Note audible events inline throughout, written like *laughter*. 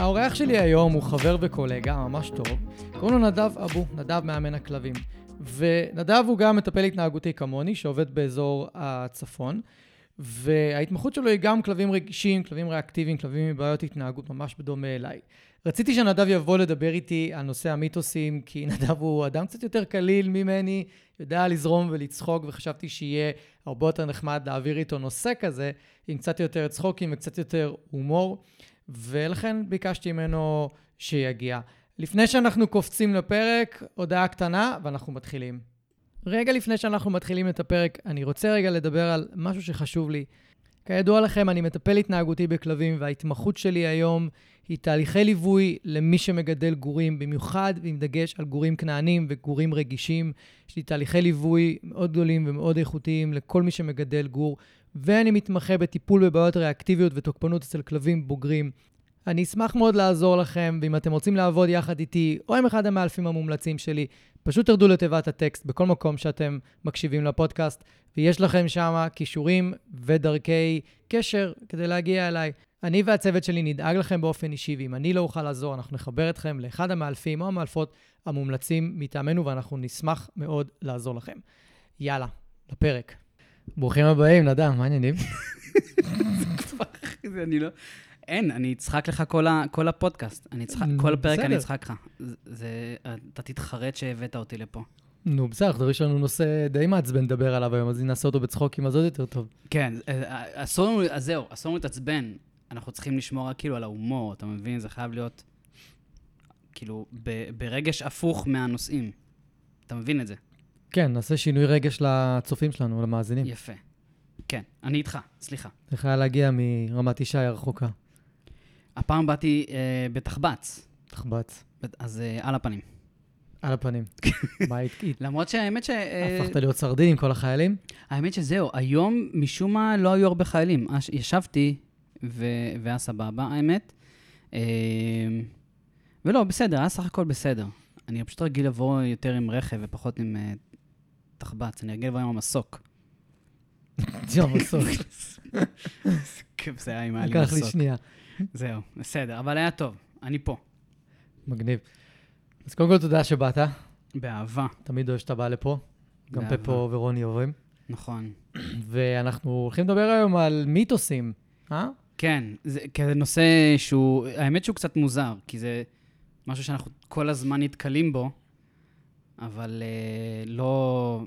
האורח שלי היום הוא חבר וקולגה ממש טוב, קוראים לו נדב אבו, נדב מאמן הכלבים. ונדב הוא גם מטפל התנהגותי כמוני, שעובד באזור הצפון, וההתמחות שלו היא גם כלבים רגישים, כלבים ריאקטיביים, כלבים עם בעיות התנהגות ממש בדומה אליי. רציתי שנדב יבוא לדבר איתי על נושא המיתוסים, כי *laughs* נדב הוא אדם קצת יותר קליל ממני, יודע לזרום ולצחוק, וחשבתי שיהיה הרבה יותר נחמד להעביר איתו נושא כזה, עם קצת יותר צחוקים וקצת יותר הומור. ולכן ביקשתי ממנו שיגיע. לפני שאנחנו קופצים לפרק, הודעה קטנה ואנחנו מתחילים. רגע לפני שאנחנו מתחילים את הפרק, אני רוצה רגע לדבר על משהו שחשוב לי. כידוע לכם, אני מטפל התנהגותי בכלבים, וההתמחות שלי היום היא תהליכי ליווי למי שמגדל גורים, במיוחד עם דגש על גורים כנענים וגורים רגישים. יש לי תהליכי ליווי מאוד גדולים ומאוד איכותיים לכל מי שמגדל גור, ואני מתמחה בטיפול בבעיות ריאקטיביות ותוקפנות אצל כלבים בוגרים. אני אשמח מאוד לעזור לכם, ואם אתם רוצים לעבוד יחד איתי, או עם אחד המאלפים המומלצים שלי, פשוט תרדו לתיבת הטקסט בכל מקום שאתם מקשיבים לפודקאסט, ויש לכם שם כישורים ודרכי קשר כדי להגיע אליי. אני והצוות שלי נדאג לכם באופן אישי, ואם אני לא אוכל לעזור, אנחנו נחבר אתכם לאחד המאלפים או המאלפות המומלצים מטעמנו, ואנחנו נשמח מאוד לעזור לכם. יאללה, לפרק. ברוכים הבאים, נדב, מה העניינים? *laughs* אני לא... אין, אני אצחק לך כל, ה, כל הפודקאסט. אני אצחק, כל הפרק אני אצחק לך. זה, זה, אתה תתחרט שהבאת אותי לפה. נו, בסדר, יש לנו נושא די מעצבן לדבר עליו היום, אז נעשה אותו בצחוקים, אז עוד יותר טוב. כן, אסור לנו, אז זהו, אסור לנו להתעצבן. אנחנו צריכים לשמור כאילו על ההומור, אתה מבין? זה חייב להיות כאילו ב, ברגש הפוך מהנושאים. אתה מבין את זה? כן, נעשה שינוי רגש לצופים שלנו, למאזינים. יפה. כן, אני איתך, סליחה. צריך היה להגיע מרמת ישי הרחוקה. הפעם באתי אה, בתחבץ. תחבץ. אז אה, על הפנים. על הפנים. מה התקיד? *laughs* למרות שהאמת ש... אה, הפכת להיות סרדין עם כל החיילים? האמת שזהו, היום משום מה לא היו הרבה חיילים. ישבתי, ו... והיה סבבה, האמת. אה, ולא, בסדר, היה סך הכל בסדר. אני פשוט רגיל לבוא יותר עם רכב ופחות עם uh, תחבץ, אני רגיל לבוא עם המסוק. *laughs* עם המסוק. *laughs* זה היה עם היה לי. לקח לי שנייה. זהו, בסדר, אבל היה טוב, אני פה. מגניב. אז קודם כל תודה שבאת. באהבה. תמיד אוהב שאתה בא לפה. גם פפו ורוני עוברים. נכון. *clears throat* ואנחנו הולכים לדבר היום על מיתוסים, אה? כן, זה כזה נושא שהוא, האמת שהוא קצת מוזר, כי זה משהו שאנחנו כל הזמן נתקלים בו, אבל uh, לא...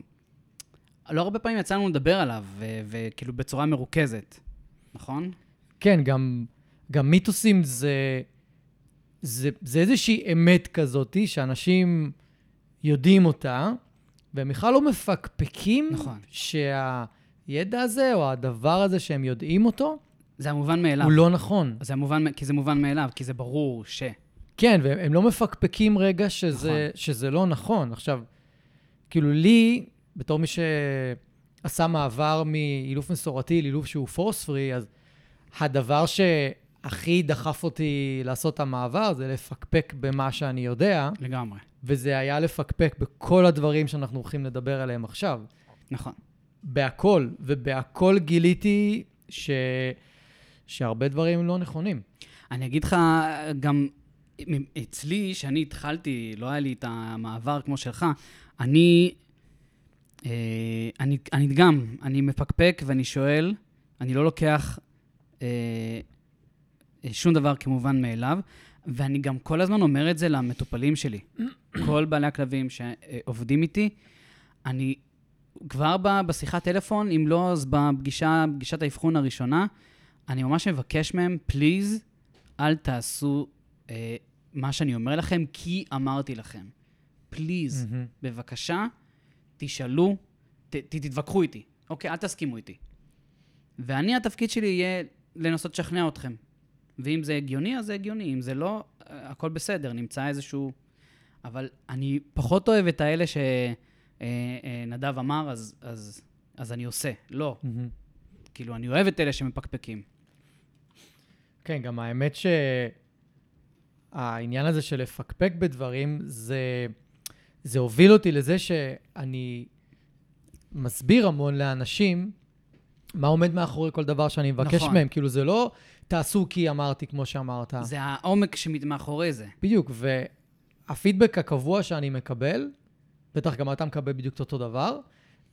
לא הרבה פעמים יצא לנו לדבר עליו, וכאילו בצורה מרוכזת, נכון? כן, גם גם מיתוסים זה, זה, זה איזושהי אמת כזאתי, שאנשים יודעים אותה, והם בכלל לא מפקפקים נכון. שהידע הזה, או הדבר הזה שהם יודעים אותו, זה המובן מאליו. הוא לא נכון. זה המובן, כי זה מובן מאליו, כי זה ברור ש... כן, והם לא מפקפקים רגע שזה, נכון. שזה לא נכון. עכשיו, כאילו לי, בתור מי שעשה מעבר מאילוף מסורתי לאילוף שהוא פורס פרי, אז הדבר ש... הכי דחף אותי לעשות את המעבר זה לפקפק במה שאני יודע. לגמרי. וזה היה לפקפק בכל הדברים שאנחנו הולכים לדבר עליהם עכשיו. נכון. בהכל, ובהכל גיליתי ש... שהרבה דברים לא נכונים. אני אגיד לך, גם אצלי, שאני התחלתי, לא היה לי את המעבר כמו שלך, אני, אני, אני גם, אני מפקפק ואני שואל, אני לא לוקח אה, שום דבר כמובן מאליו, ואני גם כל הזמן אומר את זה למטופלים שלי. *clears throat* כל בעלי הכלבים שעובדים איתי, אני כבר בשיחת טלפון, אם לא, אז בפגישה, פגישת האבחון הראשונה, אני ממש מבקש מהם, פליז, אל תעשו אה, מה שאני אומר לכם, כי אמרתי לכם. פליז, mm-hmm. בבקשה, תשאלו, ת, ת, תתווכחו איתי, אוקיי? אל תסכימו איתי. ואני, התפקיד שלי יהיה לנסות לשכנע אתכם. ואם זה הגיוני, אז זה הגיוני. אם זה לא, אה, הכל בסדר, נמצא איזשהו... אבל אני פחות אוהב את האלה שנדב אמר, אז, אז, אז אני עושה. לא. מהמם. כאילו, אני אוהב את אלה שמפקפקים. כן, גם האמת שהעניין הזה של לפקפק בדברים, זה, זה הוביל אותי לזה שאני מסביר המון לאנשים מה עומד מאחורי כל דבר שאני מבקש נכון. מהם. כאילו, זה לא תעשו כי אמרתי, כמו שאמרת. זה העומק שמאחורי זה. בדיוק, והפידבק הקבוע שאני מקבל, בטח גם אתה מקבל בדיוק את אותו דבר,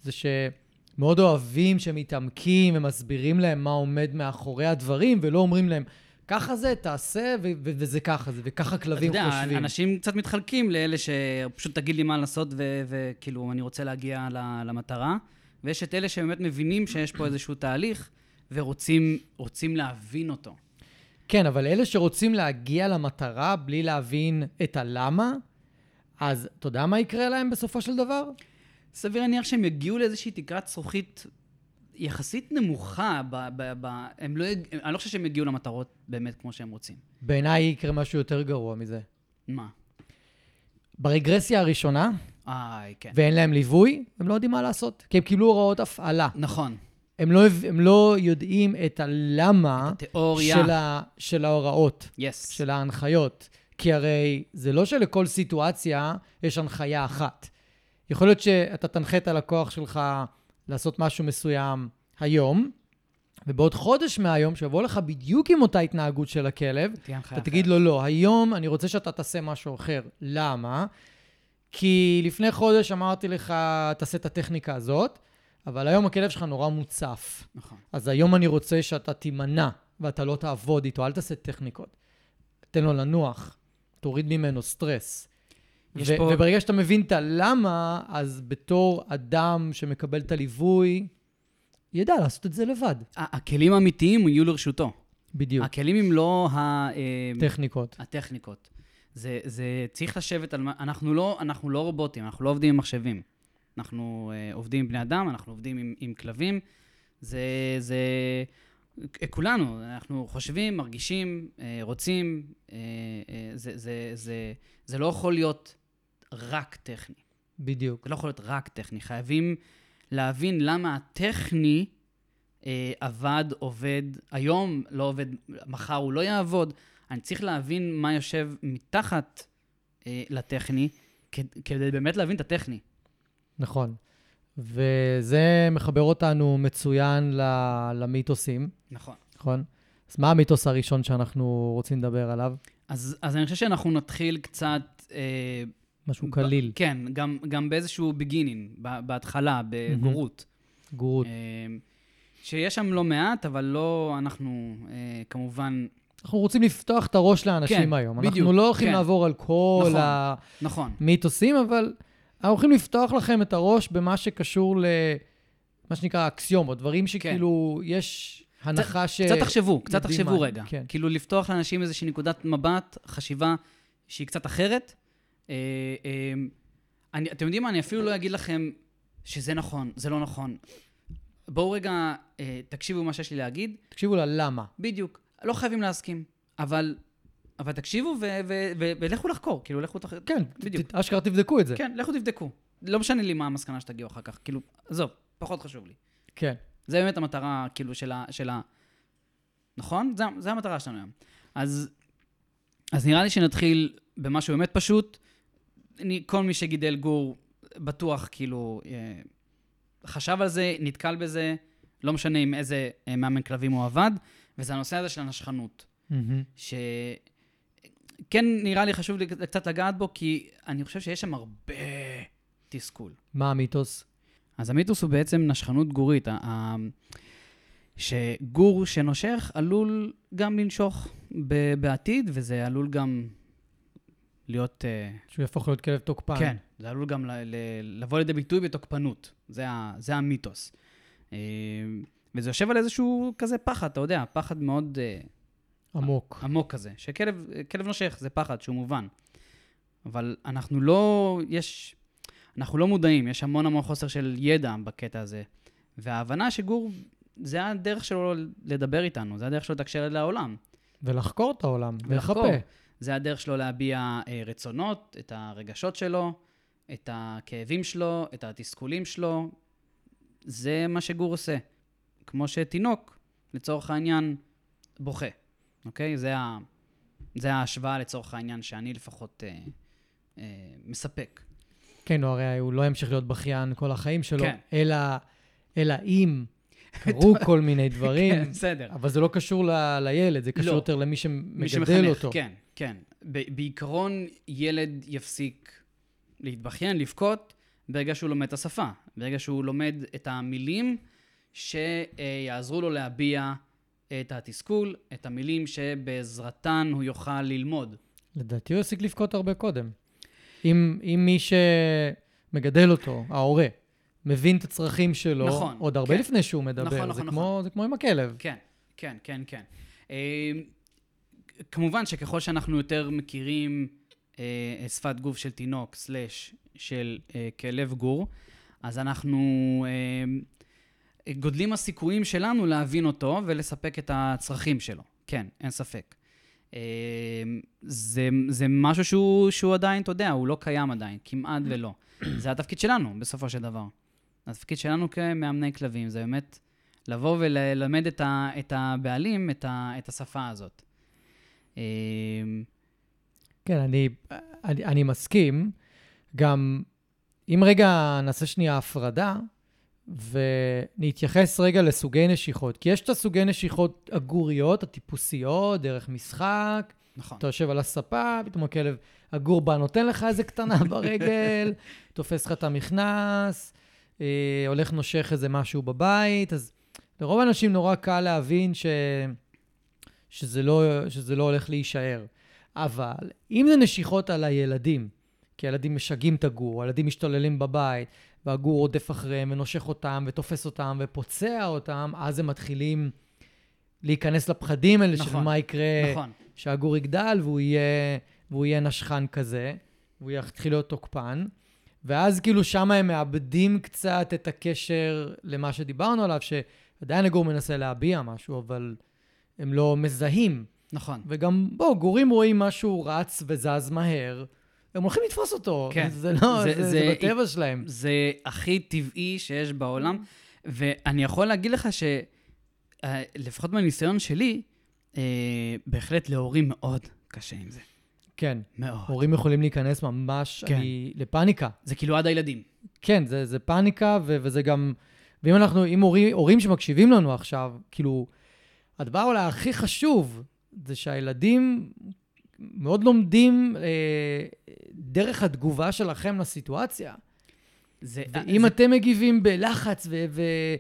זה שמאוד אוהבים שמתעמקים ומסבירים להם מה עומד מאחורי הדברים, ולא אומרים להם, ככה זה, תעשה, ו- ו- וזה ככה זה, וככה אתה כלבים יודע, חושבים. אנשים קצת מתחלקים לאלה שפשוט תגיד לי מה לעשות, וכאילו, אני רוצה להגיע ל- למטרה, ויש את אלה שבאמת מבינים שיש פה איזשהו תהליך, ורוצים רוצים להבין אותו. כן, אבל אלה שרוצים להגיע למטרה בלי להבין את הלמה, אז אתה יודע מה יקרה להם בסופו של דבר? סביר להניח שהם יגיעו לאיזושהי תקרת זכוכית יחסית נמוכה, ב- ב- ב- הם לא, אני לא חושב שהם יגיעו למטרות באמת כמו שהם רוצים. בעיניי יקרה משהו יותר גרוע מזה. מה? ברגרסיה הראשונה, איי, כן. ואין להם ליווי, הם לא יודעים מה לעשות. כי הם קיבלו הוראות הפעלה. נכון. הם לא, הם לא יודעים את הלמה תיאוריה. של, ה, של ההוראות, יס. של ההנחיות. כי הרי זה לא שלכל סיטואציה יש הנחיה אחת. יכול להיות שאתה תנחה את הלקוח שלך לעשות משהו מסוים היום, ובעוד חודש מהיום, שיבוא לך בדיוק עם אותה התנהגות של הכלב, אתה תגיד לו, לא, היום אני רוצה שאתה תעשה משהו אחר. למה? כי לפני חודש אמרתי לך, תעשה את הטכניקה הזאת, אבל היום הכלב שלך נורא מוצף. נכון. אז היום אני רוצה שאתה תימנע, ואתה לא תעבוד איתו, אל תעשה טכניקות. תן לו לנוח, תוריד ממנו סטרס. יש ו- פה- וברגע שאתה מבין את הלמה, אז בתור אדם שמקבל את הליווי, ידע לעשות את זה לבד. הכלים האמיתיים יהיו לרשותו. בדיוק. הכלים הם לא ה... אה, טכניקות. הטכניקות. זה, זה צריך לשבת על מה... אנחנו לא, אנחנו לא רובוטים, אנחנו לא עובדים עם מחשבים. אנחנו אה, עובדים עם בני אדם, אנחנו עובדים עם, עם כלבים. זה, זה... כולנו, אנחנו חושבים, מרגישים, אה, רוצים. אה, אה, זה, זה, זה, זה לא יכול להיות רק טכני. בדיוק. זה לא יכול להיות רק טכני. חייבים להבין למה הטכני אה, עבד, עובד, היום לא עובד, מחר הוא לא יעבוד. אני צריך להבין מה יושב מתחת אה, לטכני, כדי באמת להבין את הטכני. נכון. וזה מחבר אותנו מצוין למיתוסים, נכון. נכון? אז מה המיתוס הראשון שאנחנו רוצים לדבר עליו? אז, אז אני חושב שאנחנו נתחיל קצת... אה, משהו קליל, כן, גם, גם באיזשהו beginning, ב- בהתחלה, בגורות. גורות. אה, שיש שם לא מעט, אבל לא, אנחנו אה, כמובן... אנחנו רוצים לפתוח את הראש לאנשים כן, היום. בדיוק, אנחנו לא הולכים כן. לעבור על כל נכון. נכון. המיתוסים, אבל אנחנו הולכים לפתוח לכם את הראש במה שקשור למה שנקרא אקסיומות, דברים שכאילו יש הנחה ש... קצת תחשבו, קצת תחשבו רגע. כן. כאילו לפתוח לאנשים איזושהי נקודת מבט, חשיבה שהיא קצת אחרת. אה, אה, אני, אתם יודעים מה? אני אפילו לא אגיד לכם שזה נכון, זה לא נכון. בואו רגע, אה, תקשיבו מה שיש לי להגיד. תקשיבו ללמה. בדיוק. לא חייבים להסכים, אבל, אבל תקשיבו ו- ו- ו- ולכו לחקור. כאילו, לכו תח... כן, בדיוק. אשכרה תבדקו את זה. כן, לכו תבדקו. לא משנה לי מה המסקנה שתגיעו אחר כך. כאילו, עזוב, פחות חשוב לי. כן. זה באמת המטרה, כאילו, של ה... של ה... נכון? זה, זה המטרה שלנו היום. אז, אז נראה לי שנתחיל במשהו באמת פשוט. אני, כל מי שגידל גור, בטוח, כאילו, אה, חשב על זה, נתקל בזה, לא משנה עם איזה אה, מאמן כלבים הוא עבד, וזה הנושא הזה של הנשכנות. מהמם. שכן נראה לי חשוב לי קצת לגעת בו, כי אני חושב שיש שם הרבה תסכול. מה המיתוס? אז המיתוס הוא בעצם נשכנות גורית. שגור שנושך עלול גם לנשוך בעתיד, וזה עלול גם להיות... אה, שהוא יהפוך להיות כלב תוקפן. כן, זה עלול גם ל- ל- לבוא לידי ביטוי בתוקפנות. זה, ה- זה המיתוס. אה, וזה יושב על איזשהו כזה פחד, אתה יודע, פחד מאוד אה, עמוק. עמוק כזה, שכלב כלב נושך, זה פחד שהוא מובן. אבל אנחנו לא, יש, אנחנו לא מודעים, יש המון המון חוסר של ידע בקטע הזה. וההבנה שגור זה הדרך שלו לדבר איתנו, זה הדרך שלו לתקשר לעולם. ולחקור את העולם, ולחקור. ולחפה. זה הדרך שלו להביע אה, רצונות, את הרגשות שלו, את הכאבים שלו, את התסכולים שלו. זה מה שגור עושה. כמו שתינוק, לצורך העניין, בוכה, אוקיי? זה, ה... זה ההשוואה לצורך העניין שאני לפחות אה, אה, מספק. כן, הוא הרי הוא לא ימשיך להיות בכיין כל החיים שלו, כן. אלא, אלא אם קרו כל מיני דברים, כן, בסדר. אבל זה לא קשור ל, לילד, זה קשור לא. יותר למי מי שמגדל שמחנך, אותו. כן, כן. ב- בעיקרון, ילד יפסיק להתבכיין, לבכות, ברגע שהוא לומד את השפה. ברגע שהוא לומד את המילים שיעזרו לו להביע את התסכול, את המילים שבעזרתן הוא יוכל ללמוד. לדעתי הוא הפסיק לבכות הרבה קודם. אם, אם מי שמגדל אותו, ההורה, מבין את הצרכים שלו, נכון, עוד הרבה כן. לפני שהוא מדבר, נכון, זה, נכון, כמו, זה כמו עם הכלב. כן, כן, כן, כן. אה, כמובן שככל שאנחנו יותר מכירים אה, שפת גוף של תינוק, סלאש של אה, כלב גור, אז אנחנו אה, גודלים הסיכויים שלנו להבין אותו ולספק את הצרכים שלו. כן, אין ספק. אה, זה, זה משהו שהוא, שהוא עדיין, אתה יודע, הוא לא קיים עדיין, כמעט ולא. זה התפקיד שלנו, בסופו של דבר. התפקיד שלנו כמאמני כלבים זה באמת לבוא וללמד את, ה, את הבעלים את, ה, את השפה הזאת. אה, כן, אני, אני, אני מסכים. גם אם רגע נעשה שנייה הפרדה, ונתייחס רגע לסוגי נשיכות. כי יש את הסוגי נשיכות הגוריות, הטיפוסיות, דרך משחק, נכון. אתה יושב על הספה, פתאום הכלב, הגור בא, נותן לך איזה קטנה *laughs* ברגל, תופס לך את המכנס, אה, הולך נושך איזה משהו בבית, אז לרוב האנשים נורא קל להבין ש... שזה, לא, שזה לא הולך להישאר. אבל אם זה נשיכות על הילדים, כי הילדים משגעים את הגור, הילדים משתוללים בבית, והגור רודף אחריהם ונושך אותם ותופס אותם ופוצע אותם, אז הם מתחילים להיכנס לפחדים האלה של נכון, מה יקרה נכון. שהגור יגדל והוא יהיה, והוא יהיה נשכן כזה, והוא יתחיל להיות תוקפן, ואז כאילו שם הם מאבדים קצת את הקשר למה שדיברנו עליו, שעדיין הגור מנסה להביע משהו, אבל הם לא מזהים. נכון. וגם, בוא, גורים רואים משהו רץ וזז מהר, הם הולכים לתפוס אותו. כן. זה לא, זה- זה, זה, זה- בטבע שלהם. זה הכי טבעי שיש בעולם, ואני יכול להגיד לך שלפחות מהניסיון שלי, אה, בהחלט להורים מאוד קשה עם זה. כן. מאוד. הורים יכולים להיכנס ממש כן. אני, לפאניקה. זה כאילו עד הילדים. כן, זה, זה פאניקה, ו, וזה גם... ואם אנחנו, אם הורים, הורים שמקשיבים לנו עכשיו, כאילו, הדבר אולי הכי חשוב זה שהילדים מאוד לומדים אה, דרך התגובה שלכם לסיטואציה. זה, ואם זה, אתם מגיבים בלחץ ו- ו-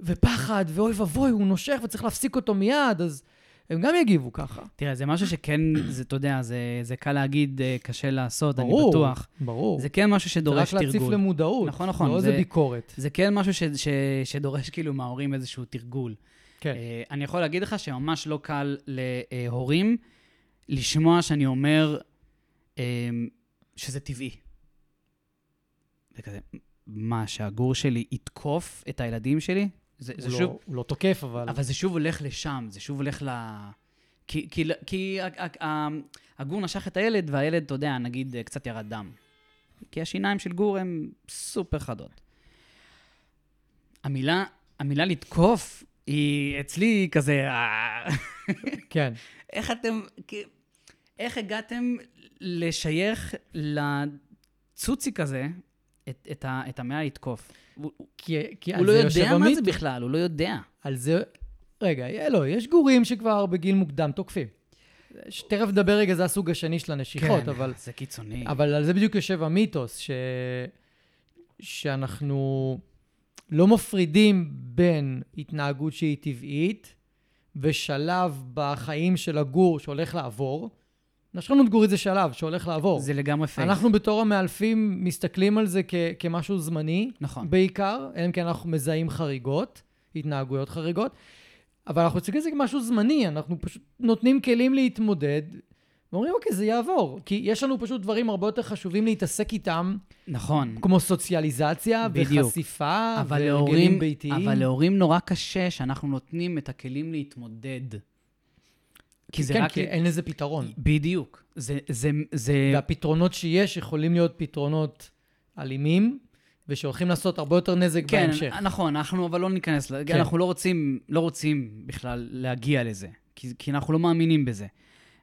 ופחד, ואוי ואבוי, הוא נושך וצריך להפסיק אותו מיד, אז הם גם יגיבו ככה. תראה, זה משהו שכן, זה, אתה יודע, זה, זה קל להגיד, אה, קשה לעשות, אני ברור, בטוח. ברור. זה כן משהו זה שדורש רק להציף תרגול. למודעות, נכון, נכון, לא זה- איזה ביקורת. זה כן משהו ש, ש, שדורש כאילו מההורים איזשהו תרגול. כן. אה, אני יכול להגיד לך שממש לא קל להורים לשמוע שאני אומר אה, שזה טבעי. וכזה, מה, שהגור שלי יתקוף את הילדים שלי? זה, זה הוא, שוב, לא, הוא לא תוקף, אבל... אבל זה שוב הולך לשם, זה שוב הולך ל... כי, כי, כי הגור נשך את הילד, והילד, אתה יודע, נגיד, קצת ירד דם. כי השיניים של גור הן סופר חדות. המילה, המילה לתקוף היא אצלי כזה... אה, *laughs* כן. איך אתם... איך הגעתם לשייך לצוציק הזה את, את, ה, את המילה לתקוף? הוא, כי, כי הוא לא יודע מה זה. בכלל, הוא לא יודע. על זה... רגע, אה, לא, יש גורים שכבר בגיל מוקדם תוקפים. תכף נדבר רגע, זה הסוג השני של הנשיכות, כן, אבל, זה קיצוני. אבל על זה בדיוק יושב המיתוס, ש... שאנחנו לא מפרידים בין התנהגות שהיא טבעית ושלב בחיים של הגור שהולך לעבור. נשכנות גורית זה שלב שהולך לעבור. זה לגמרי פייק. אנחנו בתור המאלפים מסתכלים על זה כ- כמשהו זמני, נכון. בעיקר, אלא אם כן אנחנו מזהים חריגות, התנהגויות חריגות, אבל אנחנו מסתכלים על זה כמשהו זמני, אנחנו פשוט נותנים כלים להתמודד, ואומרים, אוקיי, זה יעבור. כי יש לנו פשוט דברים הרבה יותר חשובים להתעסק איתם, נכון. כמו סוציאליזציה, בדיוק. וחשיפה, והרגלים ביתיים. אבל להורים נורא קשה שאנחנו נותנים את הכלים להתמודד. כי זה כן, רק... כי אין לזה פתרון. בדיוק. זה, זה, זה... והפתרונות שיש יכולים להיות פתרונות אלימים, ושהולכים לעשות הרבה יותר נזק כן, בהמשך. נכון, אנחנו אבל לא ניכנס, כן. אנחנו לא רוצים, לא רוצים בכלל להגיע לזה, כי, כי אנחנו לא מאמינים בזה.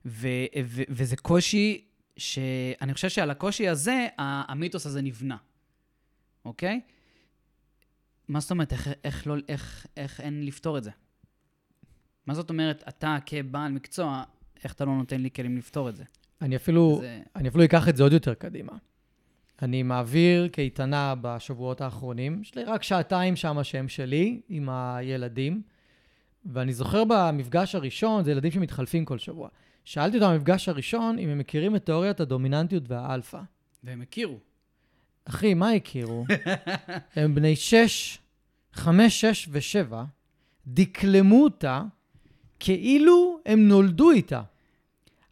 ו, ו, וזה קושי שאני חושב שעל הקושי הזה, המיתוס הזה נבנה, אוקיי? מה זאת אומרת, איך, איך, לא, איך, איך אין לפתור את זה? מה זאת אומרת, אתה כבעל מקצוע, איך אתה לא נותן לי כלים לפתור את זה? אני אפילו, זה... אני אפילו אקח את זה עוד יותר קדימה. אני מעביר קייטנה בשבועות האחרונים, יש לי רק שעתיים שם שהם שלי, עם הילדים, ואני זוכר במפגש הראשון, זה ילדים שמתחלפים כל שבוע. שאלתי אותם במפגש הראשון אם הם מכירים את תיאוריית הדומיננטיות והאלפא. והם הכירו. אחי, מה הכירו? *laughs* הם בני שש, חמש, שש ושבע, דקלמו אותה כאילו הם נולדו איתה.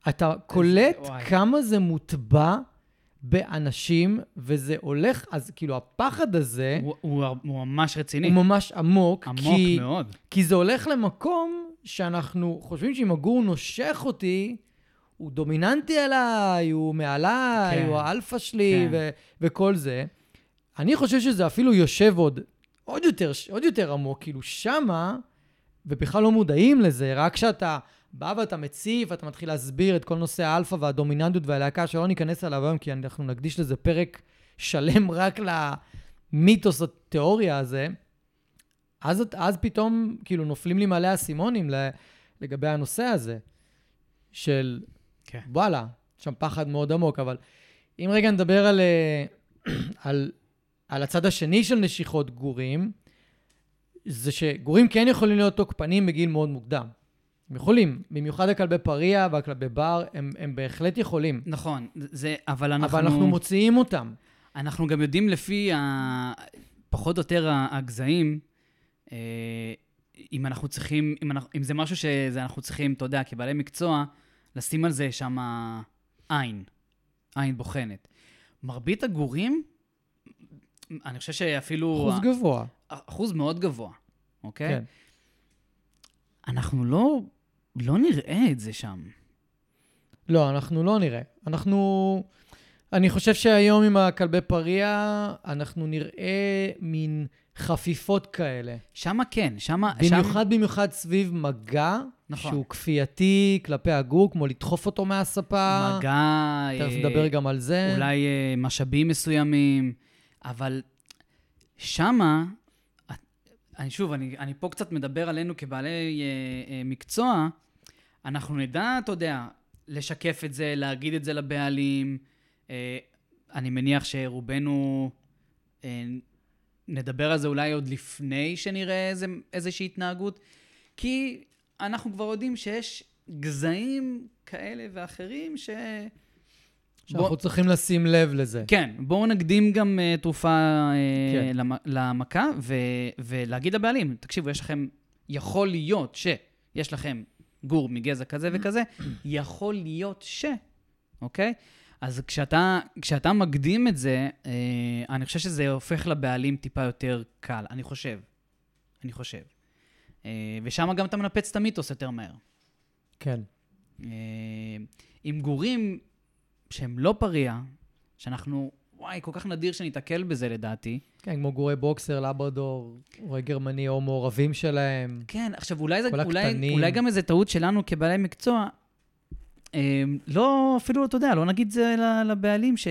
אתה קולט וואי. כמה זה מוטבע באנשים, וזה הולך, אז כאילו הפחד הזה הוא, הוא, הוא ממש רציני. הוא ממש עמוק, עמוק כי, מאוד. כי זה הולך למקום שאנחנו חושבים שאם הגור נושך אותי, הוא דומיננטי עליי, הוא מעליי, כן. הוא האלפא שלי, כן. ו- וכל זה. אני חושב שזה אפילו יושב עוד, עוד יותר, עוד יותר עמוק, כאילו שמה, ובכלל לא מודעים לזה, רק כשאתה בא ואתה מציף, ואתה מתחיל להסביר את כל נושא האלפא והדומיננטיות והלהקה, שלא ניכנס אליו היום, כי אנחנו נקדיש לזה פרק שלם *laughs* רק למיתוס התיאוריה הזה, אז, אז פתאום כאילו נופלים לי מלא אסימונים לגבי הנושא הזה, של כן. וואלה, שם פחד מאוד עמוק, אבל אם רגע נדבר על, אה, *clears throat* על, על הצד השני של נשיכות גורים, זה שגורים כן יכולים להיות תוקפנים בגיל מאוד מוקדם. הם יכולים, במיוחד הכלבי פריע והכלבי בר, הם, הם בהחלט יכולים. נכון, זה, אבל אנחנו... אבל אנחנו מוציאים אותם. אנחנו גם יודעים לפי ה... פחות או יותר הגזעים, אה, אם אנחנו צריכים, אם, אנחנו, אם זה משהו שאנחנו צריכים, אתה יודע, כבעלי מקצוע, לשים על זה שם עין, עין בוחנת. מרבית הגורים, אני חושב שאפילו... אחוז גבוה. אחוז מאוד גבוה, אוקיי? כן. אנחנו לא, לא נראה את זה שם. לא, אנחנו לא נראה. אנחנו... אני חושב שהיום עם הכלבי פריע, אנחנו נראה מין חפיפות כאלה. שמה כן, שמה... במיוחד במיוחד סביב מגע, נכון. שהוא כפייתי כלפי הגור, כמו לדחוף אותו מהספה. שם מגע... תכף אה, נדבר גם על זה. אולי אה, משאבים מסוימים, אבל שמה, אני שוב, אני, אני פה קצת מדבר עלינו כבעלי אה, אה, מקצוע, אנחנו נדע, אתה יודע, לשקף את זה, להגיד את זה לבעלים. אה, אני מניח שרובנו אה, נדבר על זה אולי עוד לפני שנראה איזה, איזושהי התנהגות, כי אנחנו כבר יודעים שיש גזעים כאלה ואחרים ש... שאנחנו בוא- צריכים לשים לב לזה. כן, בואו נקדים גם uh, תרופה uh, כן. למ, למכה, ו, ולהגיד לבעלים, תקשיבו, יש לכם, יכול להיות שיש לכם גור מגזע כזה וכזה, יכול להיות ש, אוקיי? אז כשאתה, כשאתה מקדים את זה, uh, אני חושב שזה הופך לבעלים טיפה יותר קל, אני חושב. אני חושב. Uh, ושם גם אתה מנפץ את המיתוס יותר מהר. כן. אה, עם גורים שהם לא פריע, שאנחנו, וואי, כל כך נדיר שניתקל בזה לדעתי. כן, כמו גורי בוקסר, לברדור, גורי גרמני או מעורבים שלהם. כן, עכשיו אולי, זה, אולי. אולי גם איזו טעות שלנו כבעלי מקצוע, אה, לא, אפילו, אתה יודע, לא נגיד זה לבעלים, ש...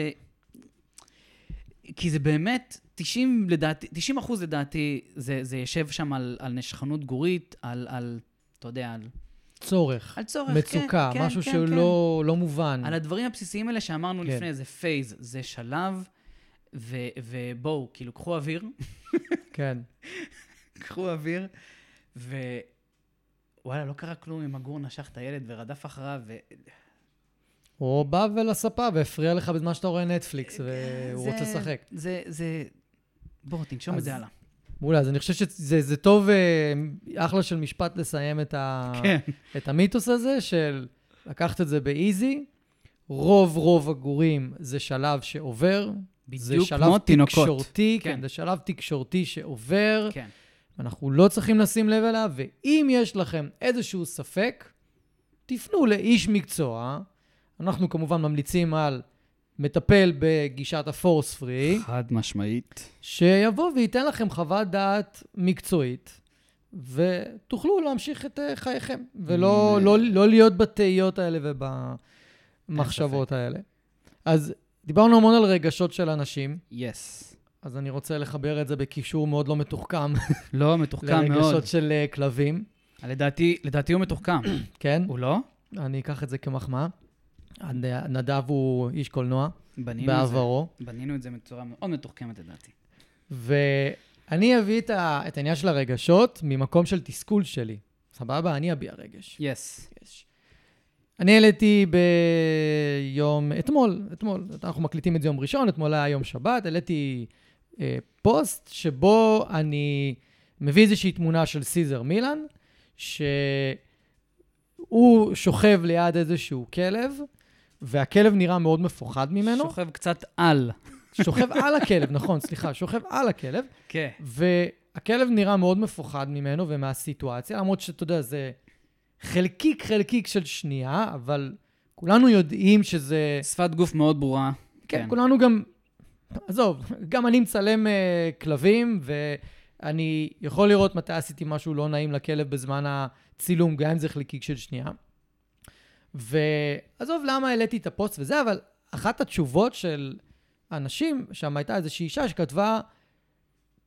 כי זה באמת, 90, לדעתי, 90 אחוז לדעתי, זה, זה יושב שם על, על נשכנות גורית, על, על, אתה יודע, על, צורך, על צורך, מצוקה, כן, כן, משהו כן, שהוא כן. לא, לא מובן. על הדברים הבסיסיים האלה שאמרנו כן. לפני, זה פייז, זה שלב, ו- ובואו, כאילו, קחו אוויר, כן. *laughs* קחו אוויר, ווואלה, לא קרה כלום אם הגור נשך את הילד ורדף אחריו, ו... או בא ולספה והפריע לך בזמן שאתה רואה נטפליקס והוא זה- רוצה לשחק. זה, זה... בואו, תנשום את אז- זה הלאה. מעולה, אז אני חושב שזה זה טוב, אה, אחלה של משפט לסיים את, ה, כן. את המיתוס הזה, של לקחת את זה באיזי, רוב רוב הגורים זה שלב שעובר. זה בדיוק שלב כמו תינוקות. תקשורתי, כן. כן. כן, זה שלב תקשורתי שעובר, כן. אנחנו לא צריכים לשים לב אליו, ואם יש לכם איזשהו ספק, תפנו לאיש מקצוע. אנחנו כמובן ממליצים על מטפל בגישת הפורס פרי, חד משמעית. שיבוא וייתן לכם חוות דעת מקצועית, ותוכלו להמשיך את אה, חייכם, ולא לא, לא להיות בתהיות האלה ובמחשבות האלה. אז דיברנו המון על רגשות של אנשים, יס. אז אני רוצה לחבר את זה בקישור מאוד לא מתוחכם *laughs* לא, מתוחכם מאוד. לרגשות של אה, כלבים, לדעתי, לדעתי הוא מתוחכם. *coughs* כן? הוא לא? אני אקח את זה כמחמאה. נדב הוא איש קולנוע בנינו בעברו, זה. בנינו את זה בצורה מאוד מתוחכמת לדעתי. ואני אביא את, ה... את העניין של הרגשות ממקום של תסכול שלי. סבבה? אני אביע רגש. יס. יש. אני העליתי ביום, אתמול, אתמול, אנחנו מקליטים את זה יום ראשון, אתמול היה יום שבת, העליתי אה, פוסט שבו אני מביא איזושהי תמונה של סיזר מילן, שהוא שוכב ליד איזשהו כלב, והכלב נראה מאוד מפוחד ממנו. שוכב קצת על. שוכב על הכלב, נכון, סליחה, שוכב על הכלב, כן. והכלב נראה מאוד מפוחד ממנו ומהסיטואציה, למרות שאתה יודע, זה חלקיק חלקיק של שנייה, אבל כולנו יודעים שזה... שפת גוף מאוד ברורה. כן, כן. כולנו גם... עזוב, גם אני מצלם uh, כלבים, ואני יכול לראות מתי עשיתי משהו לא נעים לכלב בזמן הצילום, גם אם זה חלקיק של שנייה. ועזוב למה העליתי את הפוסט וזה, אבל אחת התשובות של אנשים, שם הייתה איזושהי אישה שכתבה,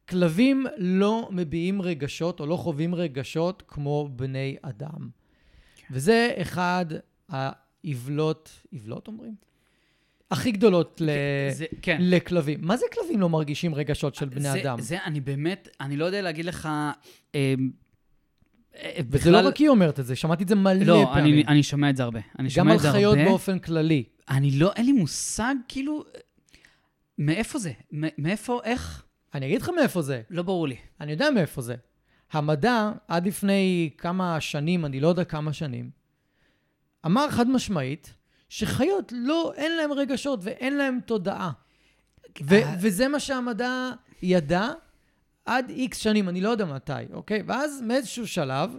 כלבים לא מביעים רגשות או לא חווים רגשות כמו בני אדם. וזה אחד העוולות, עוולות אומרים? הכי גדולות ל... זה, כן. לכלבים. מה זה כלבים לא מרגישים רגשות של בני זה, אדם? זה, אני באמת, אני לא יודע להגיד לך... אה, אה, וזה לא רק היא אומרת את זה, שמעתי את זה מלא לא, פעמים. אני, אני שומע את זה הרבה. אני גם שומע על את זה חיות הרבה. באופן כללי. אני לא, אין לי מושג, כאילו, מאיפה זה? מאיפה, איך? אני אגיד לך מאיפה זה. לא ברור לי. אני יודע מאיפה זה. המדע, עד לפני כמה שנים, אני לא יודע כמה שנים, אמר חד משמעית שחיות לא, אין להם רגשות ואין להם תודעה. ו- אה. וזה מה שהמדע ידע עד איקס שנים, אני לא יודע מתי, אוקיי? ואז מאיזשהו שלב,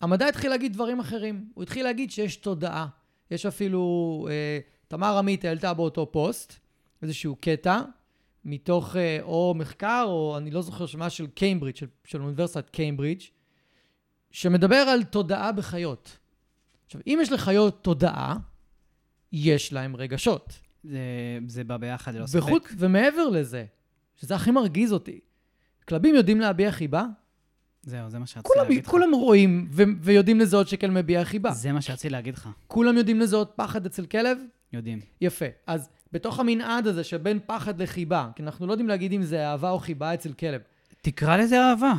המדע התחיל להגיד דברים אחרים. הוא התחיל להגיד שיש תודעה. יש אפילו, אה, תמר עמית העלתה באותו פוסט איזשהו קטע מתוך אה, או מחקר, או אני לא זוכר שמה של קיימברידג', של, של אוניברסיטת קיימברידג', שמדבר על תודעה בחיות. עכשיו, אם יש לחיות תודעה, יש להם רגשות. זה, זה בא ביחד, ללא ספק. ומעבר לזה, שזה הכי מרגיז אותי, כלבים יודעים להביע חיבה? זהו, זה מה שרציתי כולם, להגיד לך. כולם רואים ו- ויודעים לזהות שכלב מביע חיבה. זה מה שרציתי להגיד לך. כולם יודעים לזהות פחד אצל כלב? יודעים. יפה. אז בתוך המנעד הזה שבין פחד לחיבה, כי אנחנו לא יודעים להגיד אם זה אהבה או חיבה אצל כלב. תקרא לזה אהבה.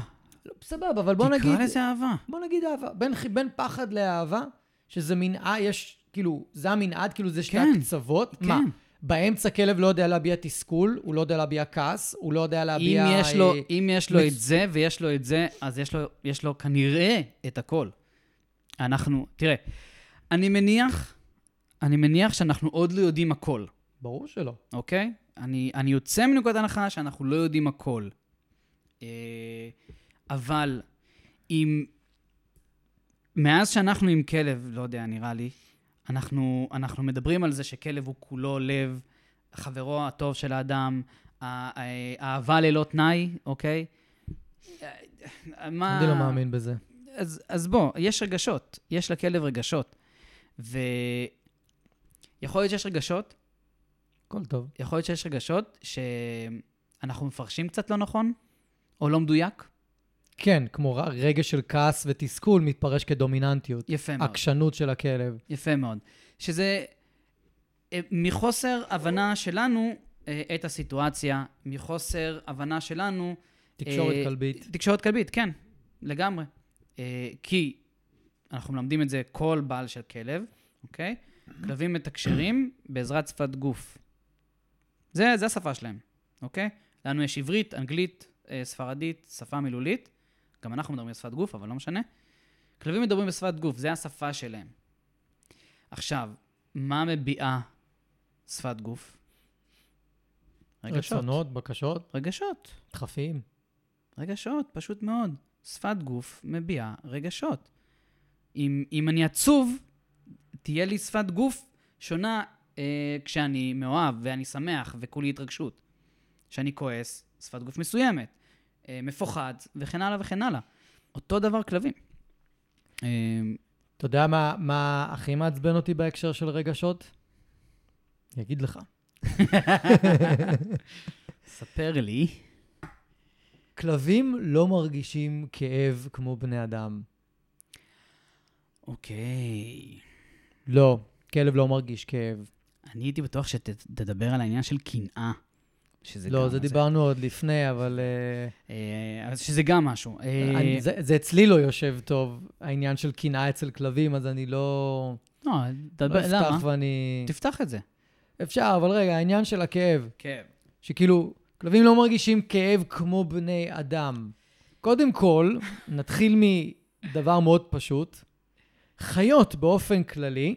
לא, סבבה, אבל בוא נגיד... תקרא לזה אהבה. בוא נגיד אהבה. בין, בין פחד לאהבה, שזה מנעד, יש, כאילו, זה המנעד, כאילו זה שתי כן, הקצוות. כן. מה? באמצע כלב לא יודע להביע תסכול, הוא לא יודע להביע כעס, הוא לא יודע אם להביע... יש לו, אה, אם יש לו מצ- את זה ויש לו את זה, אז יש לו, יש לו כנראה את הכל. אנחנו, תראה, אני מניח, אני מניח שאנחנו עוד לא יודעים הכל, ברור שלא. אוקיי? אני, אני יוצא מנקודת הנחה שאנחנו לא יודעים הכל. אה, אבל אם... מאז שאנחנו עם כלב, לא יודע, נראה לי, אנחנו, אנחנו מדברים על זה שכלב הוא כולו לב, חברו הטוב של האדם, ה- ה- אהבה ללא תנאי, אוקיי? מה... אני לא מאמין בזה. אז, אז בוא, יש רגשות, יש לכלב רגשות. ויכול להיות שיש רגשות, הכל טוב. יכול להיות שיש רגשות שאנחנו מפרשים קצת לא נכון, או לא מדויק. כן, כמו ר- רגש של כעס ותסכול מתפרש כדומיננטיות. יפה מאוד. עקשנות של הכלב. יפה מאוד. שזה אה, מחוסר הבנה שלנו אה, את הסיטואציה, מחוסר הבנה שלנו... תקשורת אה, כלבית. תקשורת כלבית, כן, לגמרי. אה, כי אנחנו מלמדים את זה כל בעל של כלב, אוקיי? כלבים מתקשרים בעזרת שפת גוף. זה, זה השפה שלהם, אוקיי? לנו יש עברית, אנגלית, אה, ספרדית, שפה מילולית. גם אנחנו מדברים בשפת גוף, אבל לא משנה. כלבים מדברים בשפת גוף, זה השפה שלהם. עכשיו, מה מביעה שפת גוף? רגשות. רצונות, בקשות, רגשות. דחפים. רגשות, פשוט מאוד. שפת גוף מביעה רגשות. אם, אם אני עצוב, תהיה לי שפת גוף שונה אה, כשאני מאוהב ואני שמח וכולי התרגשות. כשאני כועס, שפת גוף מסוימת. אה, מפוחד, וכן הלאה וכן הלאה. אותו דבר כלבים. אה, אתה יודע מה, מה הכי מעצבן אותי בהקשר של רגשות? אני אגיד לך. ספר לי. כלבים לא מרגישים כאב כמו בני אדם. אוקיי. לא, כלב לא מרגיש כאב. אני הייתי בטוח שתדבר על העניין של קנאה. שזה לא, גם זה דיברנו עוד לפני, אבל... אה, אה, אז שזה גם משהו. אה, אני, זה, זה אצלי לא יושב טוב, העניין של קנאה אצל כלבים, אז אני לא... לא, לא דבר, אפתח למה? ואני... תפתח את זה. אפשר, אבל רגע, העניין של הכאב, כן. שכאילו, כלבים לא מרגישים כאב כמו בני אדם. קודם כל, נתחיל מדבר מאוד פשוט. חיות באופן כללי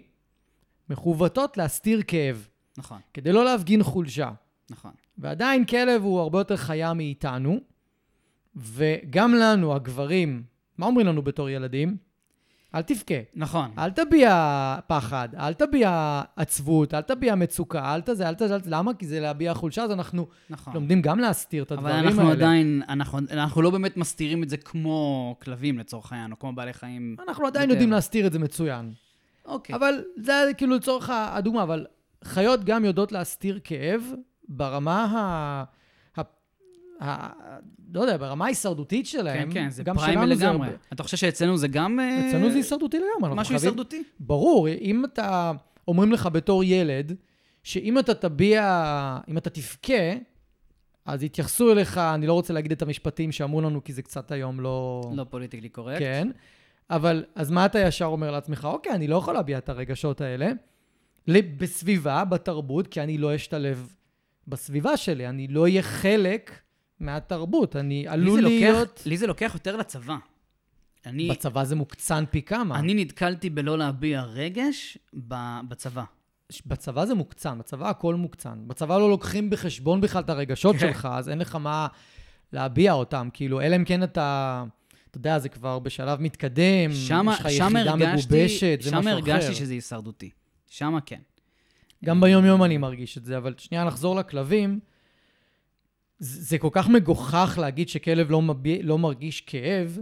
מכוותות להסתיר כאב, נכון, כדי לא להפגין חולשה. נכון. ועדיין כלב הוא הרבה יותר חיה מאיתנו, וגם לנו, הגברים, מה אומרים לנו בתור ילדים? אל תבכה, נכון. אל תביע פחד, אל תביע עצבות, אל תביע מצוקה, אל תזה, אל תזה, אל תזה. למה? כי זה להביע חולשה, אז אנחנו נכון. לומדים גם להסתיר את אבל הדברים האלה. אנחנו עדיין, אנחנו, אנחנו לא באמת מסתירים את זה כמו כלבים לצורך העניין, או כמו בעלי חיים. אנחנו עדיין יותר. יודעים להסתיר את זה מצוין. אוקיי. אבל זה כאילו לצורך הדוגמה, אבל חיות גם יודעות להסתיר כאב ברמה ה... ה... לא יודע, ברמה ההישרדותית כן, שלהם. כן, זה שלנו זה לגמרי. הרבה- אתה חושב שאצלנו זה גם... אה, אצלנו זה הישרדותי לגמרי. משהו הישרדותי? ברור, אם אתה, אומרים לך בתור ילד, שאם אתה תביע, אם אתה תבכה, אז יתייחסו אליך, אני לא רוצה להגיד את המשפטים שאמרו לנו, כי זה קצת היום לא... לא פוליטיקלי קורקט. כן. אבל, אז מה אתה ישר אומר לעצמך? אוקיי, אני לא יכול להביע את הרגשות האלה בסביבה, בתרבות, כי אני לא אשתלב בסביבה שלי, אני לא אהיה חלק מהתרבות, אני לי עלול לוקח- להיות... לי זה לוקח יותר לצבא. אני, בצבא זה מוקצן פי כמה. אני נתקלתי בלא להביע רגש בצבא. בצבא זה מוקצן, בצבא הכל מוקצן. בצבא לא לוקחים בחשבון בכלל את הרגשות כן. שלך, אז אין לך מה להביע אותם. כאילו, אלא אם כן אתה, אתה יודע, זה כבר בשלב מתקדם, שם, יש לך שם יחידה הרגשתי, מגובשת, זה שם משהו אחר. הרגשתי שזה הישרדותי. שם כן. גם ביום-יום אני מרגיש את זה, אבל שנייה נחזור לכלבים. זה, זה כל כך מגוחך להגיד שכלב לא, מביע, לא מרגיש כאב,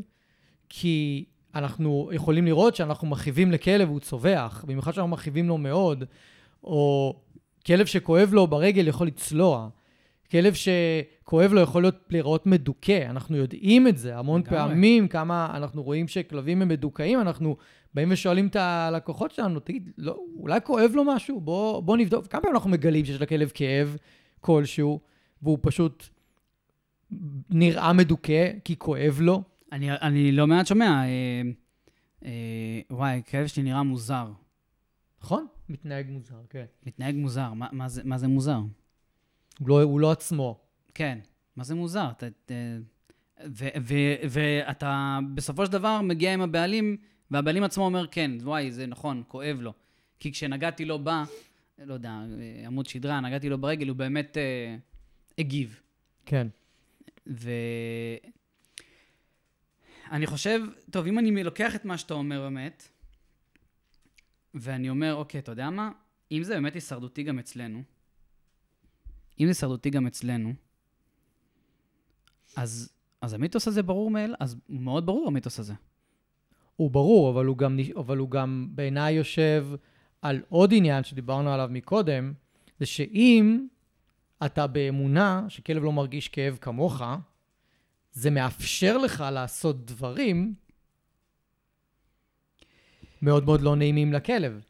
כי אנחנו יכולים לראות שאנחנו מכאיבים לכלב והוא צווח, במיוחד שאנחנו מכאיבים לו מאוד, או כלב שכואב לו ברגל יכול לצלוע. כלב שכואב לו יכול להיות להיראות מדוכא, אנחנו יודעים את זה המון. פעמים, כמה אנחנו רואים שכלבים הם מדוכאים, אנחנו באים ושואלים את הלקוחות שלנו, תגיד, לא, אולי כואב לו משהו? בוא, בוא נבדוק. כמה פעמים אנחנו מגלים שיש לכלב כאב כלשהו, והוא פשוט נראה מדוכא כי כואב לו? אני, אני לא מעט שומע, אה, אה, וואי, כלב שלי נראה מוזר. נכון? מתנהג מוזר, כן. מתנהג מוזר. מה, מה, זה, מה זה מוזר? הוא לא, הוא לא עצמו. כן, מה זה מוזר? אתה, אתה, ו, ו, ואתה בסופו של דבר מגיע עם הבעלים, והבעלים עצמו אומר, כן, וואי, זה נכון, כואב לו. כי כשנגעתי לו ב... לא יודע, עמוד שדרה, נגעתי לו ברגל, הוא באמת אה, הגיב. כן. ואני חושב, טוב, אם אני לוקח את מה שאתה אומר באמת, ואני אומר, אוקיי, אתה יודע מה? אם זה באמת הישרדותי גם אצלנו, אם זה הישרדותי גם אצלנו, אז, אז המיתוס הזה ברור מאל, אז מאוד ברור המיתוס הזה. הוא ברור, אבל הוא גם, אבל הוא גם בעיניי יושב על עוד עניין שדיברנו עליו מקודם, זה שאם אתה באמונה שכלב לא מרגיש כאב כמוך, זה מאפשר לך לעשות דברים מאוד מאוד לא נעימים לכלב.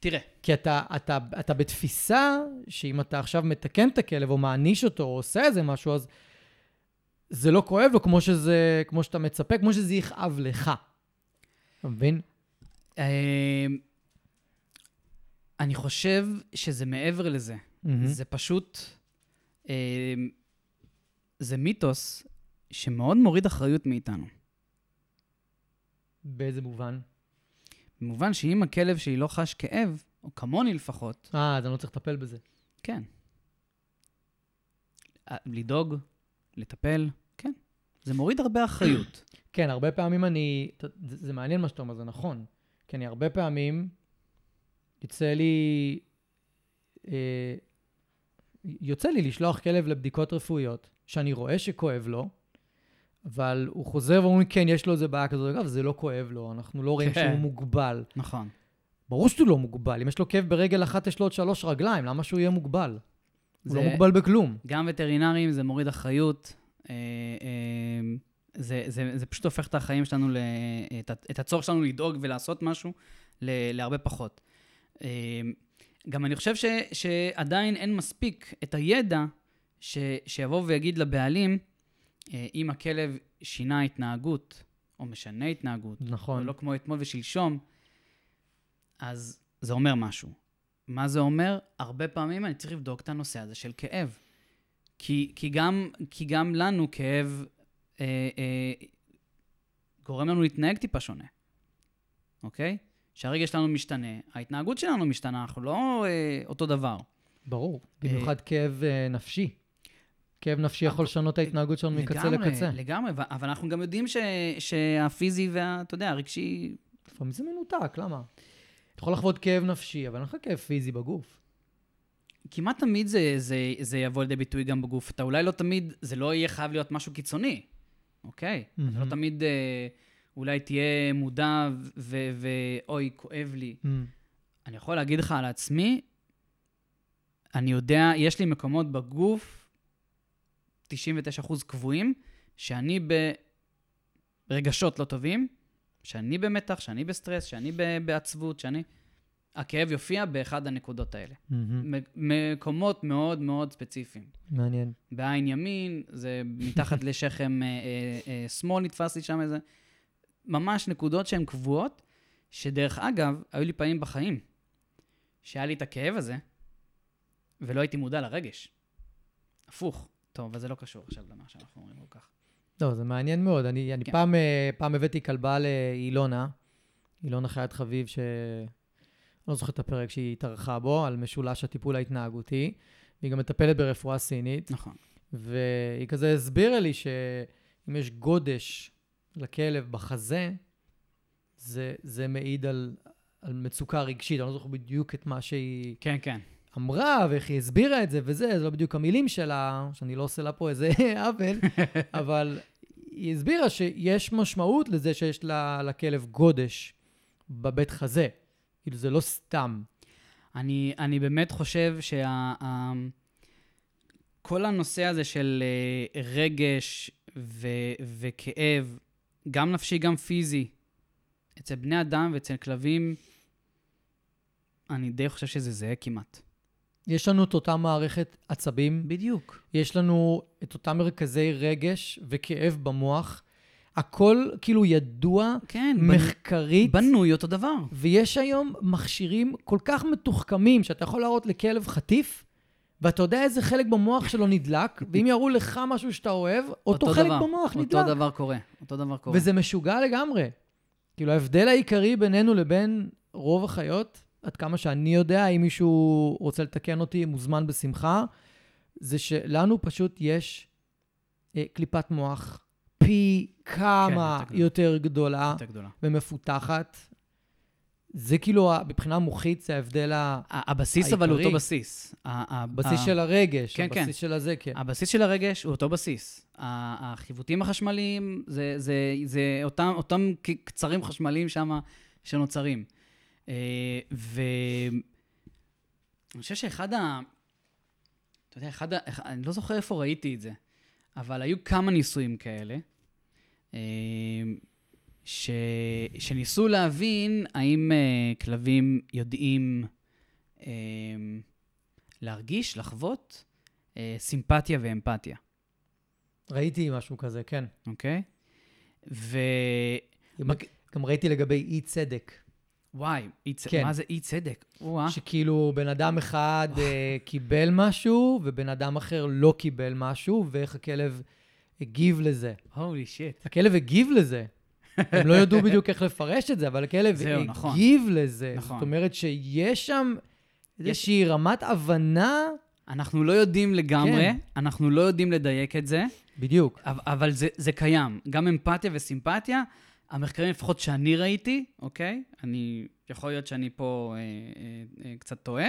תראה, כי אתה, אתה, אתה בתפיסה שאם אתה עכשיו מתקן את הכלב או מעניש אותו או עושה איזה משהו, אז זה לא כואב לו כמו, שזה, כמו שאתה מצפה, כמו שזה יכאב לך. אתה מבין? אה, אני חושב שזה מעבר לזה. זה פשוט, אה, זה מיתוס שמאוד מוריד אחריות מאיתנו. באיזה מובן? במובן שאם הכלב שלי לא חש כאב, או כמוני לפחות, אה, אז אני לא צריך לטפל בזה. כן. אה, לדאוג, לטפל, כן. זה מוריד הרבה אחריות. *clears throat* כן, הרבה פעמים אני... זה, זה מעניין מה שאתה אומר, זה נכון. כי אני הרבה פעמים, יוצא לי... אה, יוצא לי לשלוח כלב לבדיקות רפואיות, שאני רואה שכואב לו, אבל הוא חוזר ואומרים, כן, יש לו איזה בעיה כזאת. אגב, זה לא כואב לו, אנחנו לא רואים כן. שהוא מוגבל. נכון. ברור שהוא לא מוגבל. אם יש לו כאב ברגל אחת, יש לו עוד שלוש רגליים, למה שהוא יהיה מוגבל? הוא לא מוגבל בכלום. גם וטרינרים זה מוריד אחריות. אה, אה, זה, זה, זה פשוט הופך את החיים שלנו, ל, את, הצורך שלנו לדאוג ולעשות משהו, ל, להרבה פחות. אה, גם אני חושב ש, שעדיין אין מספיק את הידע ש, שיבוא ויגיד לבעלים, אם הכלב שינה התנהגות, או משנה התנהגות, נכון. ולא כמו אתמול ושלשום, אז זה אומר משהו. מה זה אומר? הרבה פעמים אני צריך לבדוק את הנושא הזה של כאב. כי, כי, גם, כי גם לנו כאב אה, אה, גורם לנו להתנהג טיפה שונה, אוקיי? שהרגש שלנו משתנה, ההתנהגות שלנו משתנה, אנחנו לא אה, אותו דבר. ברור. במיוחד כאב אה, נפשי. כאב נפשי יכול לשנות את ההתנהגות שלנו מקצה לגמרי, לקצה. לגמרי, אבל אנחנו גם יודעים ש, שהפיזי וה... אתה יודע, הרגשי... לפעמים זה מנותק, למה? אתה יכול לחוות כאב נפשי, אבל אין לך כאב פיזי בגוף. כמעט תמיד זה, זה, זה יבוא לידי ביטוי גם בגוף. אתה אולי לא תמיד, זה לא יהיה חייב להיות משהו קיצוני, אוקיי? Mm-hmm. לא מהמם. תמיד אה, אולי תהיה מודע ואוי, כואב לי. Mm. אני יכול להגיד לך על עצמי, אני יודע, יש לי מקומות בגוף, 99% קבועים, שאני ברגשות לא טובים, שאני במתח, שאני בסטרס, שאני בעצבות, שאני... הכאב יופיע באחד הנקודות האלה. מ- מקומות מאוד מאוד ספציפיים. מעניין. בעין ימין, זה מתחת *laughs* לשכם אה, אה, אה, שמאל נתפס לי שם איזה... ממש נקודות שהן קבועות, שדרך אגב, היו לי פעמים בחיים, שהיה לי את הכאב הזה, ולא הייתי מודע לרגש. הפוך. טוב, אבל זה לא קשור עכשיו למה שאנחנו אומרים כל כך. לא, זה מעניין מאוד. אני, אני כן. פעם, אה, פעם הבאתי כלבה לאילונה, אילונה חיית חביב, ש... לא זוכר את הפרק שהיא התארחה בו, על משולש הטיפול ההתנהגותי. והיא גם מטפלת ברפואה סינית, נכון. והיא כזה הסבירה לי שאם יש גודש לכלב בחזה, זה, זה מעיד על, על מצוקה רגשית. אני לא זוכר בדיוק את מה שהיא כן, כן. אמרה, ואיך היא הסבירה את זה וזה, זה לא בדיוק המילים שלה, שאני לא עושה לה פה איזה *laughs* עוול, *laughs* אבל היא הסבירה שיש משמעות לזה שיש לה, לכלב גודש בבית חזה. כאילו, זה לא סתם. אני, אני באמת חושב שה... ה- כל הנושא הזה של אה, רגש ו, וכאב, גם נפשי, גם פיזי, אצל בני אדם ואצל כלבים, אני די חושב שזה זהה כמעט. יש לנו את אותה מערכת עצבים, בדיוק. יש לנו את אותם מרכזי רגש וכאב במוח. הכל כאילו ידוע כן, בנ... מחקרית. בנוי אותו דבר. ויש היום מכשירים כל כך מתוחכמים, שאתה יכול להראות לכלב חטיף, ואתה יודע איזה חלק במוח שלו נדלק, ואם יראו לך משהו שאתה אוהב, אותו, חלק דבר, במוח אותו נדלק. דבר קורה. אותו דבר קורה. וזה משוגע לגמרי. כאילו, ההבדל העיקרי בינינו לבין רוב החיות, עד כמה שאני יודע, אם מישהו רוצה לתקן אותי, מוזמן בשמחה, זה שלנו פשוט יש אה, קליפת מוח פי כמה יותר גדולה. יותר גדולה יותר גדולה. ומפותחת. זה כאילו, מבחינה מוחית, זה ההבדל ה- ה- הבסיס אבל הוא העיקרי. אותו בסיס. הבסיס של הרגש, כן, כן. הבסיס של הזה, כן. הבסיס של הרגש הוא אותו בסיס. החיווטים החשמליים זה, זה, זה אותם, קצרים חשמליים שם שנוצרים. אה, ואני חושב שאחד ה... אתה יודע, אחד ה... אני לא זוכר איפה ראיתי את זה, אבל היו כמה ניסויים כאלה, ש... שניסו להבין האם אה, כלבים יודעים אה, להרגיש, לחוות, אה, סימפתיה ואמפתיה, ראיתי משהו כזה, כן. אוקיי? ו... גם- גם ראיתי לגבי אי צדק. וואי, אי צ... כן. מה זה אי צדק? וואה. שכאילו בן אדם אחד אה, קיבל משהו, ובן אדם אחר לא קיבל משהו, ואיך הכלב הגיב לזה. הולי שיט. הכלב הגיב לזה. הם לא ידעו בדיוק איך לפרש את זה, אבל הכלב זהו, נכון. הגיב לזה. נכון. זאת אומרת שיש שם איזושהי רמת הבנה, אנחנו לא יודעים לגמרי, כן. אנחנו לא יודעים לדייק את זה, בדיוק. אבל, זה, זה קיים. גם אמפתיה וסימפתיה, המחקרים לפחות שאני ראיתי, אוקיי? אני, יכול להיות שאני פה אה, אה, אה, קצת טועה,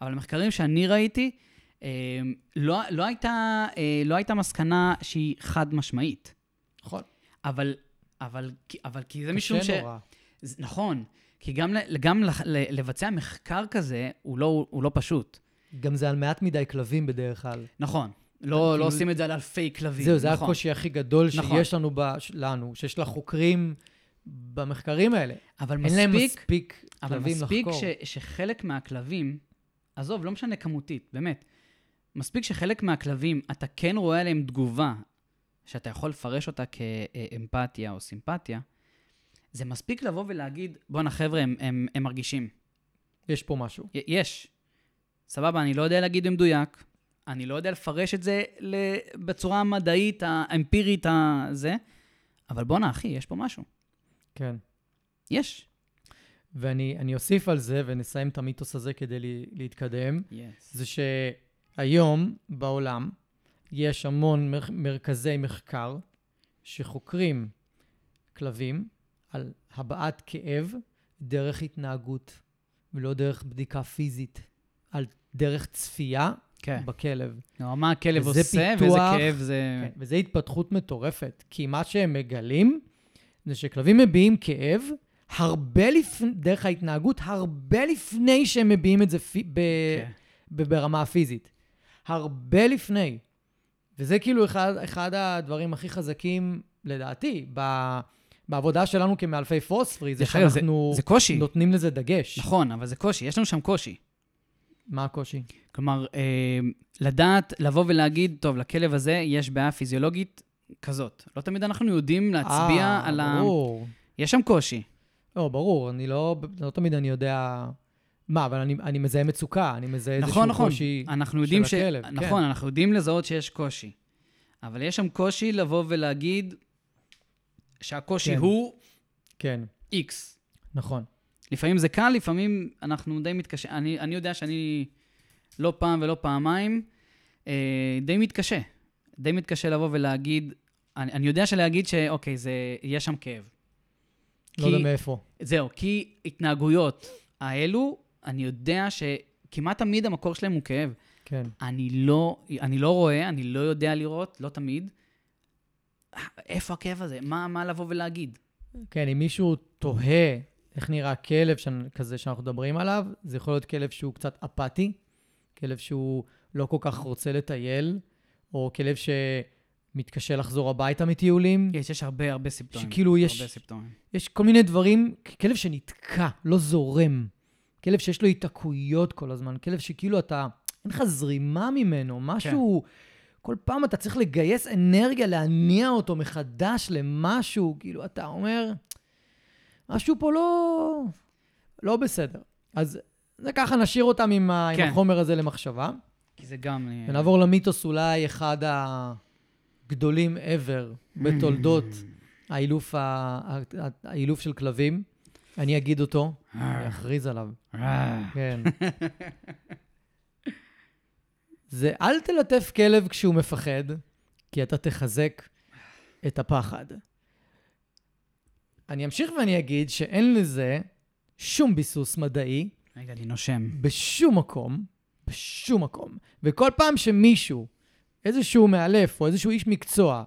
אבל המחקרים שאני ראיתי, לא, לא, הייתה, אה, לא הייתה מסקנה שהיא חד משמעית. נכון. אבל, אבל, אבל כי זה משום ש... קשה נורא. נכון, כי גם, גם לבצע מחקר כזה, הוא לא, הוא לא פשוט. גם זה על מעט מדי כלבים בדרך כלל. נכון. לא, כאילו- לא עושים את זה על אלפי כלבים. זהו, זה נכון. הקושי הכי גדול נכון. שיש לנו, ב- לנו, שיש לחוקרים במחקרים האלה. אבל אין להם מספיק, מספיק אבל כלבים מספיק לחקור. ש, שחלק מהכלבים, עזוב, לא משנה כמותית, באמת. מספיק שחלק מהכלבים, אתה כן רואה עליהם תגובה, שאתה יכול לפרש אותה כאמפתיה או סימפתיה, זה מספיק לבוא ולהגיד, בואנה חבר'ה, הם, הם, הם מרגישים. יש פה משהו. יש. סבבה, אני לא יודע להגיד במדויק, אני לא יודע לפרש את זה בצורה המדעית, האמפירית, הזה, אבל בואנה, אחי, יש פה משהו. כן. יש. ואני אני אוסיף על זה, ונסיים את המיתוס הזה כדי לי- להתקדם, Yes. זה שהיום בעולם יש המון מר- מרכזי מחקר שחוקרים כלבים על הבעת כאב דרך התנהגות, ולא דרך בדיקה פיזית, על דרך צפייה כן. בכלב. כלומר, מה הכלב וזה עושה, פיתוח- ואיזה כאב זה... כן, וזו התפתחות מטורפת, כי מה שהם מגלים זה שכלבים מביעים כאב הרבה לפני, דרך ההתנהגות, הרבה לפני שהם מביעים את זה פי, ב, כן. ב, ברמה הפיזית. הרבה לפני. וזה כאילו אחד, אחד הדברים הכי חזקים, לדעתי, ב, בעבודה שלנו כמאלפי פוספרי, זה אגב, זה- שאנחנו זה קושי. נותנים לזה דגש. נכון, אבל זה קושי, יש לנו שם קושי. מה הקושי? כלומר, אה, לדעת, לבוא ולהגיד, טוב, לכלב הזה יש בעיה פיזיולוגית כזאת. לא תמיד אנחנו יודעים להצביע אה, על ה... ברור. יש שם קושי. לא, ברור, אני לא, לא תמיד אני יודע... מה, אבל אני, אני מזהה מצוקה, אני מזהה איזשהו נכון, נכון. קושי אנחנו יודעים של הכלב. נכון, כן. אנחנו יודעים לזהות שיש קושי. אבל יש שם קושי לבוא ולהגיד שהקושי כן. הוא כן, X. נכון. לפעמים זה קל, לפעמים אנחנו די מתקשה. אני, אני יודע שאני לא פעם ולא פעמיים אה, די מתקשה. די מתקשה לבוא ולהגיד, אני, אני יודע שלהגיד שאוקיי, זה, יש שם כאב. לא יודע מאיפה. זהו, כי התנהגויות האלו, אני יודע שכמעט תמיד המקור שלהם הוא כאב. כן. אני לא, אני לא רואה, אני לא יודע לראות, לא תמיד. איפה הכאב הזה? מה, מה לבוא ולהגיד? כן, אם מישהו תוהה איך נראה כלב ש... כזה שאנחנו מדברים עליו, זה יכול להיות כלב שהוא קצת אפאתי, כלב שהוא לא כל כך רוצה לטייל, או כלב שמתקשה לחזור הביתה מטיולים. יש, יש הרבה, הרבה סימפטומים. שכאילו יש- הרבה סימפטומים. יש כל מיני דברים, כלב שנתקע, לא זורם. כלב שיש לו היתקעויות כל הזמן, כלב שכאילו אתה, אין לך זרימה ממנו, משהו, כל פעם אתה צריך לגייס אנרגיה להניע אותו מחדש למשהו, כאילו אתה אומר, משהו פה לא, לא בסדר. אז זה ככה, נשאיר אותם עם, ה, עם כן. החומר הזה למחשבה, כי זה גם... אה, ונעבור למיתוס אולי אחד הגדולים ever בתולדות האילוף, ה, ה, האילוף של כלבים. אני אגיד אותו, אני אכריז עליו. אה, כן. *laughs* זה אל תלטף כלב כשהוא מפחד, כי אתה תחזק את הפחד. אני אמשיך ואני אגיד שאין לזה שום ביסוס מדעי רגע, אני נושם. בשום מקום, בשום מקום. וכל פעם שמישהו, איזשהו מאלף או איזשהו איש מקצוע,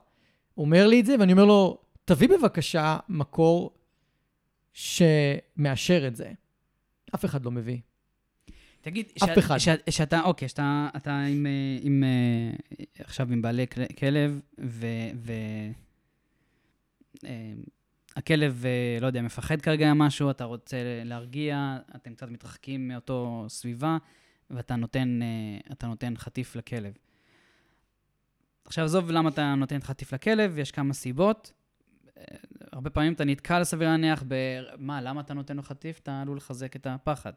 אומר לי את זה, ואני אומר לו, תביא בבקשה מקור שמאשר את זה. אף אחד לא מביא. תגיד, אף שאת- אחד. שאת- שאתה, אוקיי, שאתה אתה עם, אה, עם, אה, עכשיו עם בעלי כל- כלב, ו... ו אה, הכלב, לא יודע, מפחד כרגע משהו, אתה רוצה להרגיע, אתם קצת מתרחקים מאותו סביבה, ואתה נותן, אתה נותן חטיף לכלב. עכשיו, עזוב למה אתה נותן חטיף לכלב, יש כמה סיבות. הרבה פעמים אתה נתקל, סביר להניח, ב... מה, למה אתה נותן לו חטיף? אתה עלול לחזק את הפחד.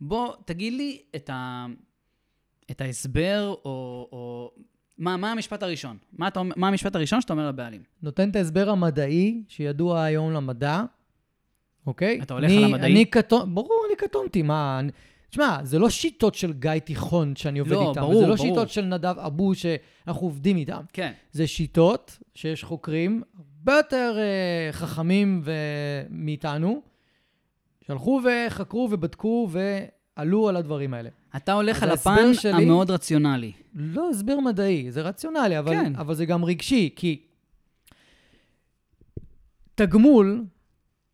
בוא, תגיד לי את, ה... את ההסבר, או, או מה, מה המשפט הראשון? מה, אתה, מה המשפט הראשון שאתה אומר לבעלים? נותן את ההסבר המדעי שידוע היום למדע, אוקיי? אתה הולך אני, על המדעי? אני קטון, ברור, אני קטונתי, מה... אני- תשמע, זה לא שיטות של גיא תיכון שאני עובד לא, איתם, ברור, זה לא ברור. שיטות של נדב אבו שאנחנו עובדים איתם. כן. זה שיטות שיש חוקרים הרבה יותר uh, חכמים ו... מאיתנו, שהלכו וחקרו ובדקו ועלו על הדברים האלה. אתה הולך על הפן שלי- המאוד רציונלי. לא הסבר מדעי, זה רציונלי, אבל, כן. אבל זה גם רגשי, כי תגמול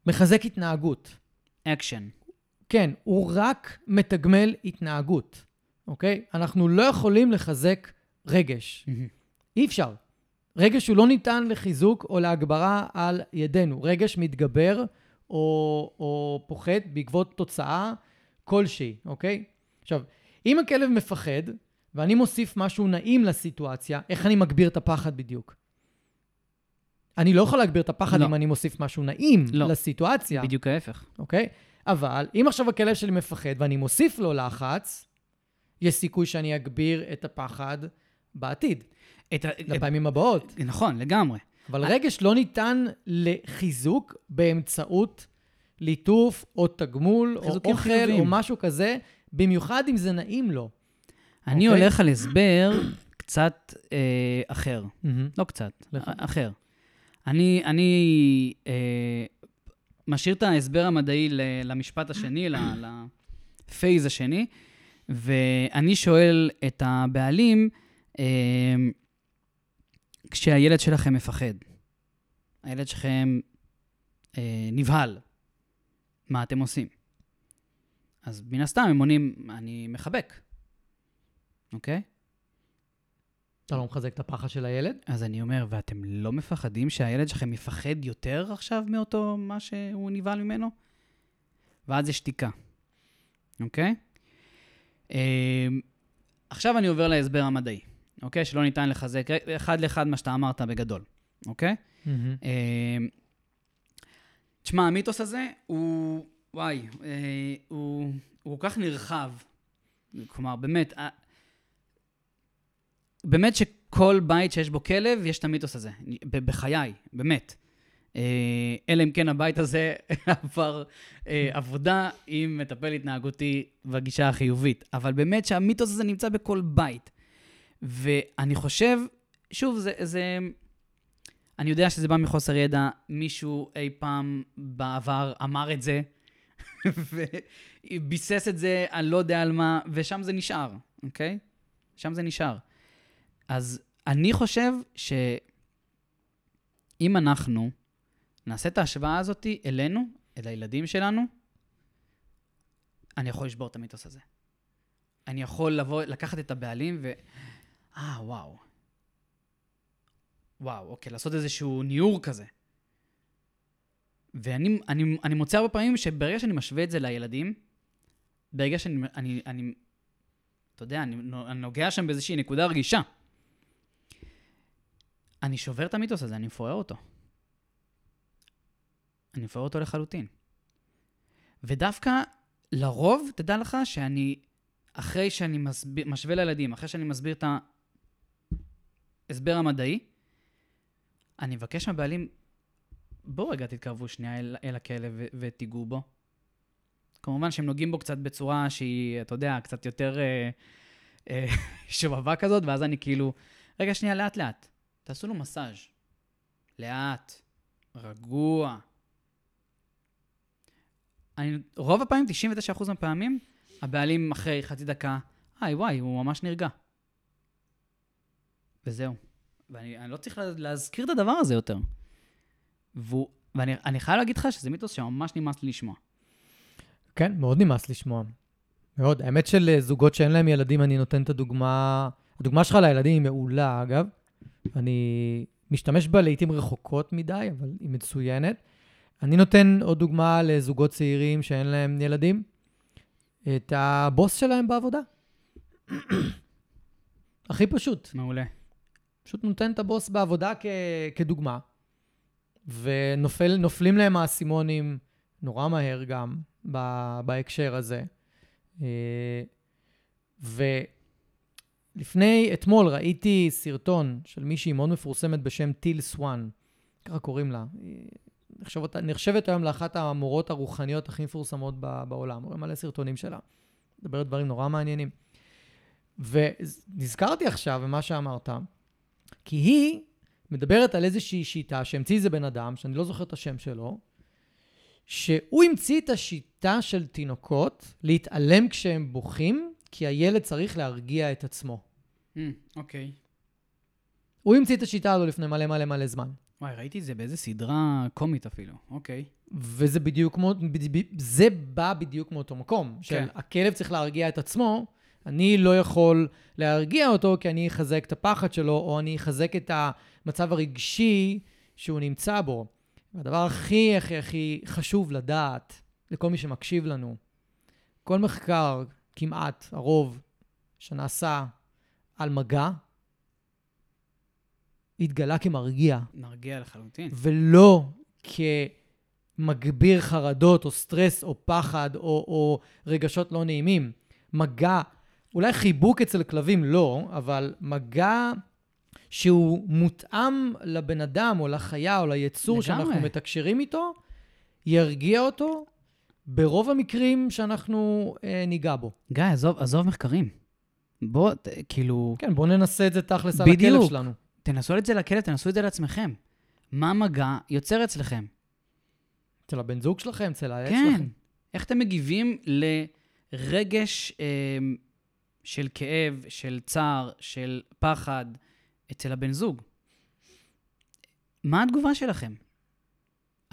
מחזק התנהגות. אקשן. כן, הוא רק מתגמל התנהגות, אוקיי? אנחנו לא יכולים לחזק רגש. אי אפשר. רגש הוא לא ניתן לחיזוק או להגברה על ידינו. רגש מתגבר או, או פוחת בעקבות תוצאה כלשהי, אוקיי? עכשיו, אם הכלב מפחד, ואני מוסיף משהו נעים לסיטואציה, איך אני מגביר את הפחד בדיוק? אני לא יכול להגביר את הפחד לא. אם אני מוסיף משהו נעים לא. לסיטואציה. בדיוק ההפך. אוקיי? אבל אם עכשיו הכלב שלי מפחד ואני מוסיף לו לחץ, יש סיכוי שאני אגביר את הפחד בעתיד, את ה... לפעמים הבאות. נכון, לגמרי. אבל רגש לא ניתן לחיזוק באמצעות ליטוף או תגמול או אוכל חיוביים. או משהו כזה, במיוחד אם זה נעים לו. אני אוקיי. הולך על הסבר קצת אה, אחר. מהמם. לא קצת, לך. א- אחר. אני, אני אה, משאיר את ההסבר המדעי ל- למשפט השני, לפייז השני, ואני שואל את הבעלים, אה, כשהילד שלכם מפחד, הילד שלכם אה, נבהל, מה אתם עושים? אז מן הסתם הם עונים, אני מחבק, אוקיי? אתה לא מחזק את הפחד של הילד? אז אני אומר, ואתם לא מפחדים שהילד שלכם יפחד יותר עכשיו מאותו מה שהוא נבהל ממנו? ואז יש שתיקה, אוקיי? אה, עכשיו אני עובר להסבר המדעי, אוקיי? שלא ניתן לחזק, אחד לאחד מה שאתה אמרת בגדול, אוקיי? אה, תשמע, המיתוס הזה הוא, וואי, אה, הוא, הוא כל כך נרחב. כלומר, באמת, אה, באמת שכל בית שיש בו כלב, יש את המיתוס הזה. בחיי, באמת. אה, אלא אם כן הבית הזה *laughs* עבר עבודה עם מטפל התנהגותי בגישה החיובית. אבל באמת שהמיתוס הזה נמצא בכל בית. ואני חושב, שוב, זה, זה, אני יודע שזה בא מחוסר ידע, מישהו אי פעם בעבר אמר את זה, *laughs* וביסס את זה, אני לא יודע על מה, ושם זה נשאר, אוקיי? שם זה נשאר. אז אני חושב שאם אנחנו נעשה את ההשוואה הזאת אלינו, אל הילדים שלנו, אני יכול לשבור את המיתוס הזה. אני יכול לבוא, לקחת את הבעלים ו... אה, וואו. וואו, אוקיי, לעשות איזשהו ניעור כזה. ואני אני, אני מוצא הרבה פעמים שברגע שאני משווה את זה לילדים, ברגע שאני, אני, אני, אתה יודע, אני, אני נוגע שם באיזושהי נקודה רגישה. אני שובר את המיתוס הזה, אני מפורר אותו. אני מפורר אותו לחלוטין. ודווקא, לרוב, תדע לך שאני, אחרי שאני מסביר, משווה לילדים, אחרי שאני מסביר את ההסבר המדעי, אני מבקש מהבעלים, בואו רגע תתקרבו שנייה אל, אל הכלב ותיגעו בו. כמובן שהם נוגעים בו קצת בצורה שהיא, אתה יודע, קצת יותר אה, אה, *laughs* שובבה כזאת, ואז אני כאילו, רגע, שנייה, לאט-לאט. תעשו לו מסאז'. לאט, רגוע. אני, רוב הפעמים, 99% מהפעמים, הבעלים אחרי חצי דקה, היי, וואי, הוא ממש נרגע. וזהו. ואני אני לא צריך לה- להזכיר את הדבר הזה יותר. והוא, ואני אני חייב להגיד לך שזה מיתוס שממש נמאס לי לשמוע. כן, מאוד נמאס לשמוע. מאוד. האמת של אה, שאין להם ילדים, אני נותן את הדוגמה... הדוגמה שלך לילדים היא מעולה, אגב. אני משתמש בה לעיתים רחוקות מדי, אבל היא מצוינת. אני נותן עוד דוגמה לזוגות צעירים שאין להם ילדים. את הבוס שלהם בעבודה. *coughs* הכי פשוט. מעולה. פשוט נותן את הבוס בעבודה כ- כדוגמה, ונופלים להם האסימונים נורא מהר גם ב- בהקשר הזה. אה, לפני, אתמול ראיתי סרטון של מישהי מאוד מפורסמת בשם טיל סואן, ככה קוראים לה. נחשבת, נחשבת היום לאחת המורות הרוחניות הכי מפורסמות בעולם. רואים מלא סרטונים שלה. מדברת דברים נורא מעניינים. ונזכרתי עכשיו במה שאמרת, כי היא מדברת על איזושהי שיטה שהמציא איזה בן אדם, שאני לא זוכר את השם שלו, שהוא המציא את השיטה של תינוקות להתעלם כשהם בוכים, כי הילד צריך להרגיע את עצמו. Mm, אוקיי. הוא המציא את השיטה הזו לפני מלא מלא מלא זמן. וואי, ראיתי את זה באיזה סדרה קומית אפילו. אוקיי. וזה בדיוק כמו, זה בא בדיוק מאותו מקום, של כן. הכלב צריך להרגיע את עצמו, אני לא יכול להרגיע אותו כי אני אחזק את הפחד שלו, או אני אחזק את המצב הרגשי שהוא נמצא בו. והדבר הכי הכי הכי חשוב לדעת לכל מי שמקשיב לנו, כל מחקר, כמעט, הרוב, שנעשה על מגע, התגלה כמרגיע. נרגיע לחלוטין. ולא כמגביר חרדות או סטרס או פחד או, או רגשות לא נעימים. מגע, אולי חיבוק אצל כלבים לא, אבל מגע שהוא מותאם לבן אדם או לחיה או ליצור לגמרי. שאנחנו מתקשרים איתו, ירגיע אותו ברוב המקרים שאנחנו אה, ניגע בו. גיא, עזוב, עזוב מחקרים. בוא, ת- כאילו, כן, בואו ננסה את זה תכלס על הכלב. שלנו. תנסו את זה לכלב, תנסו את זה לעצמכם. מה מגע יוצר אצלכם? אצל הבן זוג שלכם, אצל העץ כן. שלכם. איך אתם מגיבים לרגש אה, של כאב, של צער, של פחד אצל הבן זוג? מה התגובה שלכם?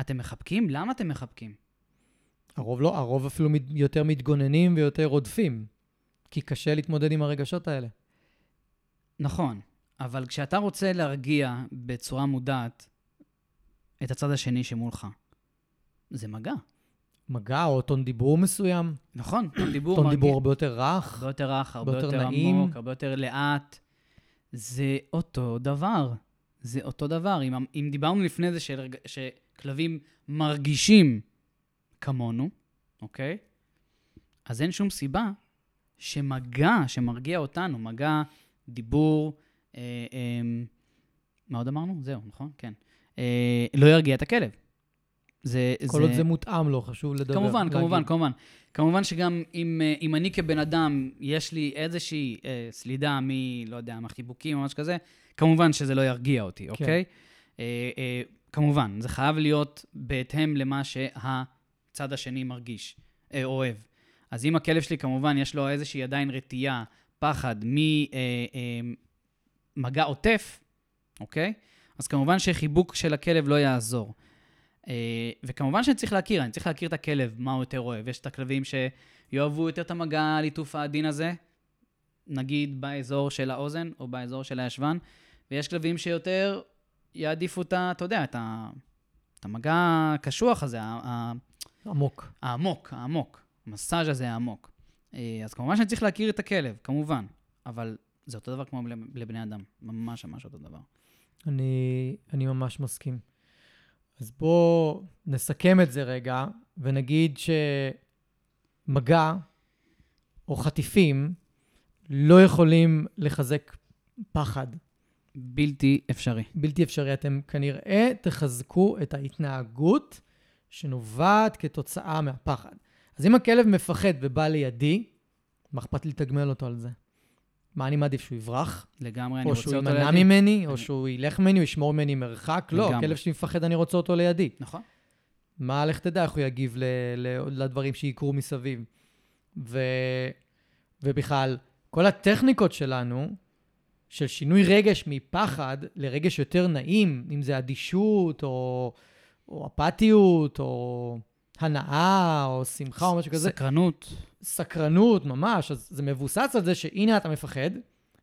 אתם מחבקים? למה אתם מחבקים? הרוב לא, הרוב אפילו מת- יותר מתגוננים ויותר רודפים, כי קשה להתמודד עם הרגשות האלה. נכון, אבל כשאתה רוצה להרגיע בצורה מודעת את הצד השני שמולך, זה מגע. מגע או טון דיבור מסוים, נכון, טון *clears throat* דיבור טון מרגיע. דיבור הרבה יותר רך. הרבה יותר רך, הרבה יותר יותר נעים. עמוק, הרבה יותר לאט. זה אותו דבר. זה אותו דבר. אם, אם דיברנו לפני זה של, שכלבים מרגישים כמונו, אוקיי? אז אין שום סיבה שמגע שמרגיע אותנו, מגע, דיבור, אה, אה, מה עוד אמרנו? זהו, נכון? כן. אה, לא ירגיע את הכלב. זה... כל עוד זה מותאם לו, חשוב לדבר. כמובן, להגיד. כמובן, כמובן. כמובן שגם אם, אה, אם אני כבן אדם, יש לי איזושהי אה, סלידה מ... לא יודע, מהחיבוקים או משהו כזה, כמובן שזה לא ירגיע אותי, אוקיי? אה, אה, כמובן, זה חייב להיות בהתאם למה שהצד השני מרגיש, אה, אוהב. אז אם הכלב שלי, כמובן, יש לו איזושהי עדיין רתיעה, פחד ממגע עוטף, אוקיי? אז כמובן שחיבוק של הכלב לא יעזור. אה, וכמובן שאני צריך להכיר, אני צריך להכיר את הכלב, מה הוא יותר אוהב. יש את הכלבים שיאהבו יותר את המגע הליטוף העדין הזה, נגיד באזור של האוזן או באזור של הישבן, ויש כלבים שיותר יעדיפו את ה... אתה יודע, את, ה, את המגע הקשוח הזה, ה- ה- עמוק. העמוק, העמוק. המסאז' הזה העמוק. אה, אז כמובן שאני צריך להכיר את הכלב, כמובן, אבל זה אותו דבר כמו לב- לבני אדם, ממש ממש אותו דבר. אני, אני ממש מסכים. אז בואו נסכם את זה רגע, ונגיד שמגע או חטיפים לא יכולים לחזק פחד. בלתי אפשרי. בלתי אפשרי. אתם כנראה תחזקו את ההתנהגות שנובעת כתוצאה מהפחד. אז אם הכלב מפחד ובא לידי, מה אכפת לי לתגמל אותו על זה? מה אני מעדיף, שהוא יברח? לגמרי, אני או רוצה שהוא אותו יימנע לידי. ממני, או שהוא ילך ממני, הוא ישמור ממני מרחק? לא. הכלב שלי מפחד, אני רוצה אותו לידי. נכון. מה, לך תדע איך הוא יגיב ל, ל, לדברים שיקרו מסביב. ו, ובכלל, כל הטכניקות שלנו, של שינוי רגש מפחד לרגש יותר נעים, אם זה אדישות, או, או אפתיות, או הנאה, או שמחה, או משהו כזה, סקרנות. סקרנות ממש, אז זה מבוסס על זה שהנה אתה מפחד,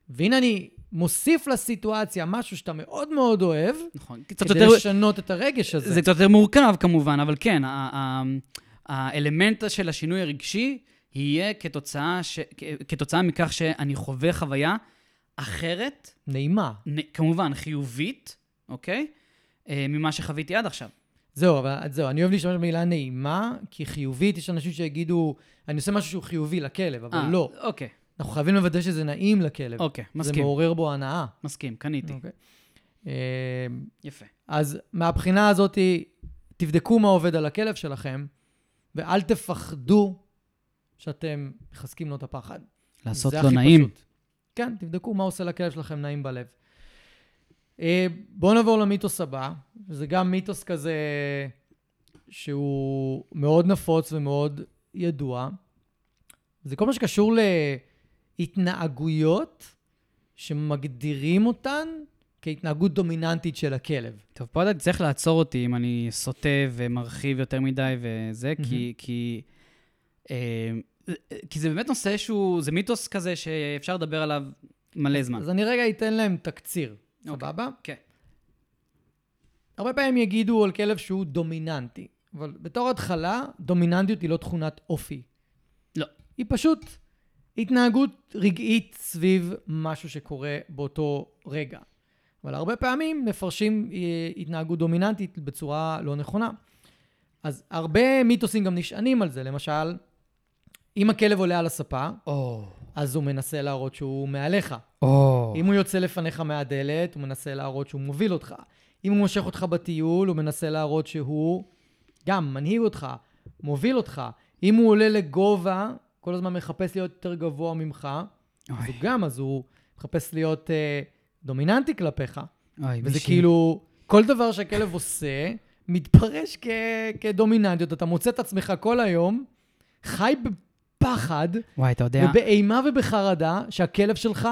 והנה אני מוסיף לסיטואציה משהו שאתה מאוד מאוד אוהב, נכון. קצת כדי יותר... לשנות את הרגש הזה. זה קצת יותר מורכב כמובן, אבל כן, האלמנט של השינוי הרגשי יהיה כתוצאה, ש... כתוצאה מכך שאני חווה חוויה אחרת, נעימה. נ- כמובן חיובית, אוקיי? אה, ממה שחוויתי עד עכשיו. זהו, אבל זהו, אני אוהב להשתמש במילה נעימה, כי חיובית, יש אנשים שיגידו, אני עושה משהו שהוא חיובי לכלב, אבל אה, לא. אוקיי. אנחנו חייבים לוודא שזה נעים לכלב. אוקיי, זה מסכים, מעורר בו הנאה. מסכים, קניתי. אוקיי. אה, יפה. אז מהבחינה הזאת, תבדקו מה עובד על הכלב שלכם, ואל תפחדו שאתם מחזקים לו את הפחד. לעשות זה לו הכי נעים. פשוט. כן, תבדקו מה עושה לכלב שלכם נעים בלב. אה, בואו נעבור למיתוס הבא, וזה גם מיתוס כזה שהוא מאוד נפוץ ומאוד ידוע. זה כל מה שקשור להתנהגויות שמגדירים אותן כהתנהגות דומיננטית של הכלב. טוב, פה אתה צריך לעצור אותי אם אני סוטה ומרחיב יותר מדי וזה, כי, כי, אה, כי זה באמת נושא שהוא, זה מיתוס כזה שאפשר לדבר עליו מלא זמן. אז אני רגע אתן להם תקציר. סבבה? כן. הרבה פעמים יגידו על כלב שהוא דומיננטי, אבל בתור התחלה, דומיננטיות היא לא תכונת אופי. לא. היא פשוט התנהגות רגעית סביב משהו שקורה באותו רגע. אבל הרבה פעמים מפרשים אה, התנהגות דומיננטית בצורה לא נכונה. אז הרבה מיתוסים גם נשענים על זה. למשל, אם הכלב עולה על הספה, או, אז הוא מנסה להראות שהוא מעליך. או. אם הוא יוצא לפניך מהדלת, הוא מנסה להראות שהוא מוביל אותך. אם הוא מושך אותך בטיול, הוא מנסה להראות שהוא גם מנהיג אותך, מוביל אותך. אם הוא עולה לגובה, כל הזמן מחפש להיות יותר גבוה ממך, אז הוא גם, אז הוא מחפש להיות אה, דומיננטי כלפיך. אוי, וזה מישהי- כאילו, כל דבר שהכלב עושה, מתפרש כ- כדומיננטיות. אתה מוצא את עצמך כל היום, חי בפחד, וואי, אתה יודע, ובאימה ובחרדה שהכלב שלך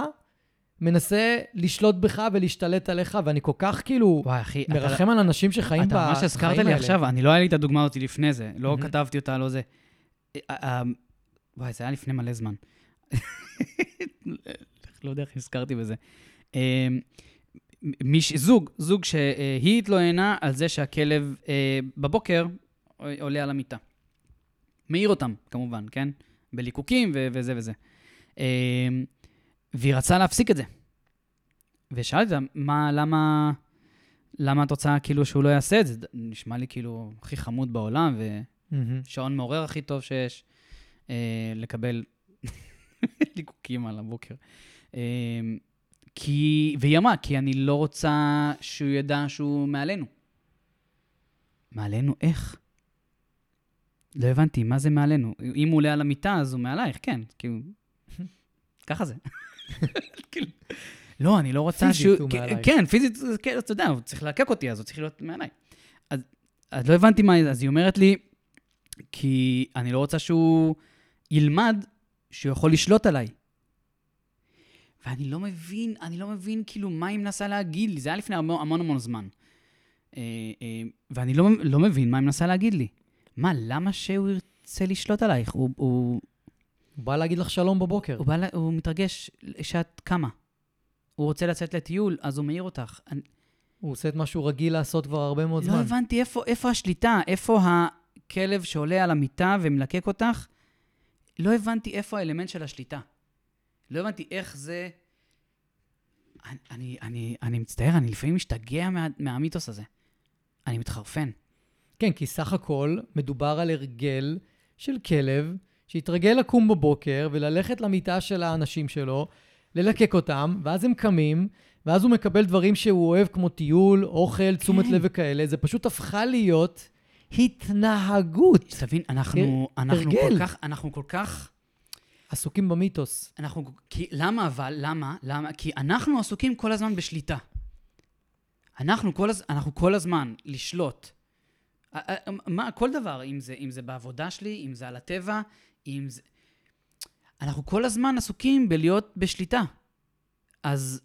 מנסה לשלוט בך ולהשתלט עליך, ואני כל כך כאילו וואי, אחי, אתה- מרחם על אנשים שחיים אתה בחיים ממש הזכרת לי האלה. עכשיו, אני לא היה לי את הדוגמה הזאת לפני זה, לא מהמם. כתבתי אותה, לא זה. אה, אה, וואי, זה היה לפני מלא זמן. *laughs* לא יודע איך נזכרתי בזה. אה, מיש, זוג, זוג שהיא התלוננה על זה שהכלב אה, בבוקר עולה על המיטה. מעיר אותם, כמובן, כן? בליקוקים ו- וזה וזה. אה, והיא רצה להפסיק את זה. ושאלתי אותה, מה, למה, למה את רוצה כאילו שהוא לא יעשה את זה? נשמע לי כאילו הכי חמוד בעולם. ושעון מעורר הכי טוב שיש, אה, לקבל *laughs* ליקוקים על הבוקר. אה, כי, והיא אמרה, כי אני לא רוצה שהוא ידע שהוא מעלינו. מעלינו איך? לא הבנתי, מה זה מעלינו? אם הוא עולה על המיטה, אז הוא מעלייך, כן, כאילו... ככה זה. כאילו, לא, אני לא רוצה פיזית שהוא... הוא כן, מעלייך. כן, פיזית, כן, אתה יודע, הוא צריך להקק אותי, אז הוא צריך להיות מעליי. אז, אז לא הבנתי מה... אז היא אומרת לי, כי אני לא רוצה שהוא ילמד שהוא יכול לשלוט עליי. ואני לא מבין, אני לא מבין כאילו מה היא מנסה להגיד לי. זה היה לפני המון המון, המון זמן. אה, אה, ואני לא, לא מבין מה היא מנסה להגיד לי. מה, למה שהוא ירצה לשלוט עלייך? הוא, הוא, הוא בא להגיד לך שלום בבוקר. הוא, בא, לה- הוא מתרגש שאת קמה. הוא רוצה לצאת לטיול, אז הוא מעיר אותך. אני, הוא עושה את מה שהוא רגיל לעשות כבר הרבה מאוד לא זמן. הבנתי איפה, איפה השליטה, איפה הכלב שעולה על המיטה ומלקק אותך. לא הבנתי איפה האלמנט של השליטה. לא הבנתי איך זה... אני, אני, אני, אני מצטער, אני לפעמים משתגע מה, מהמיתוס הזה. אני מתחרפן. כן, כי סך הכל מדובר על הרגל של כלב שהתרגל לקום בבוקר וללכת למיטה של האנשים שלו, ללקק אותם, ואז הם קמים, ואז הוא מקבל דברים שהוא אוהב, כמו טיול, אוכל, תשומת כן. לב וכאלה. זה פשוט הפכה להיות התנהגות. תבין, אנחנו, אנחנו הרגל. כל כך, אנחנו כל כך, עסוקים במיתוס. אנחנו, כי, למה אבל, למה, למה? כי אנחנו עסוקים כל הזמן בשליטה. אנחנו כל, הז, אנחנו כל הזמן לשלוט. א- א- מה, כל דבר, אם זה, אם זה בעבודה שלי, אם זה על הטבע, אם זה... אנחנו כל הזמן עסוקים בלהיות בשליטה. אז,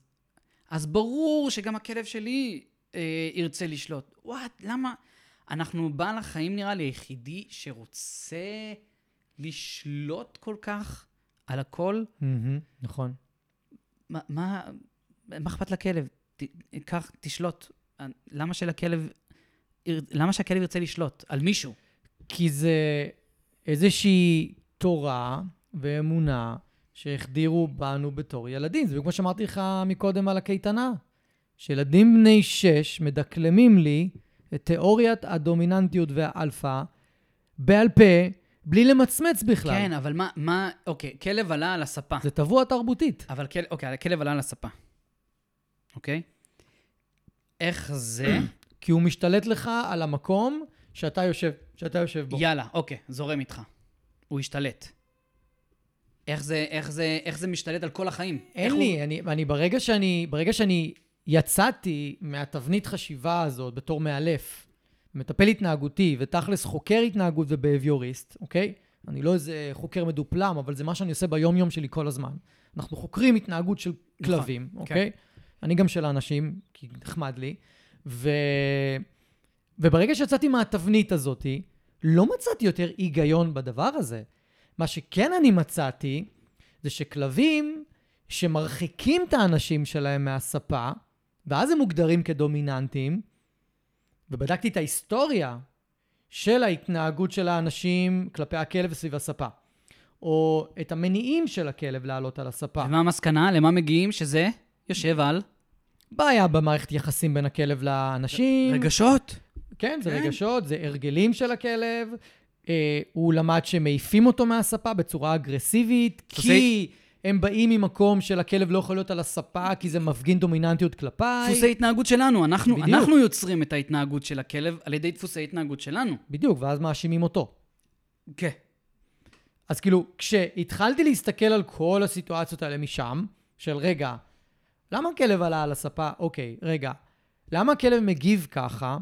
אז ברור שגם הכלב שלי אה, ירצה לשלוט. וואט, למה? אנחנו בעל החיים, נראה לי, היחידי שרוצה לשלוט כל כך על הכל. מהמם, נכון. מה, מה, מה אכפת לכלב? ת, קח, תשלוט. למה שלכלב, למה שהכלב ירצה לשלוט? על מישהו. כי זה איזושהי תורה ואמונה שהחדירו בנו בתור ילדים. זה בדיוק כמו שאמרתי לך מקודם על הקייטנה. שילדים בני שש מדקלמים לי את תיאוריית הדומיננטיות והאלפא בעל פה, בלי למצמץ בכלל. כן, אבל מה, מה, אוקיי, כלב עלה על הספה. זה טבוע תרבותית. אבל כל, אוקיי, הכלב עלה על הספה. אוקיי? איך זה? כי הוא משתלט לך על המקום שאתה יושב, שאתה יושב בו. יאללה, אוקיי, זורם איתך. הוא השתלט. איך זה, איך זה, איך זה משתלט על כל החיים? אין לי, הוא... אני, אני ברגע שאני, ברגע שאני יצאתי מהתבנית חשיבה הזאת בתור מאלף, מטפל התנהגותי ותכלס חוקר התנהגות ובהביוריסט, אוקיי? אני לא איזה חוקר מדופלם, אבל זה מה שאני עושה ביום-יום שלי כל הזמן. אנחנו חוקרים התנהגות של נכון, כלבים, אוקיי? אני גם של האנשים, כי נחמד לי. ו... וברגע שיצאתי מהתבנית הזאת, לא מצאתי יותר היגיון בדבר הזה. מה שכן אני מצאתי, זה שכלבים שמרחיקים את האנשים שלהם מהספה, ואז הם מוגדרים כדומיננטיים, ובדקתי את ההיסטוריה של ההתנהגות של האנשים כלפי הכלב סביב הספה, או את המניעים של הכלב לעלות על הספה. ומה המסקנה? למה מגיעים? שזה יושב על בעיה במערכת יחסים בין הכלב לאנשים. רגשות. כן, זה כן. רגשות, זה הרגלים של הכלב. אה, הוא למד שמעיפים אותו מהספה בצורה אגרסיבית, כי הם באים ממקום של הכלב לא יכול להיות על הספה, כי זה מפגין דומיננטיות כלפיי. דפוסי התנהגות שלנו. אנחנו, בדיוק. אנחנו יוצרים את ההתנהגות של הכלב על ידי דפוסי התנהגות שלנו. בדיוק, ואז מאשימים אותו. כן. אז כאילו, כשהתחלתי להסתכל על כל הסיטואציות האלה משם, של רגע, למה הכלב עלה על הספה? אוקיי, רגע, למה הכלב מגיב ככה,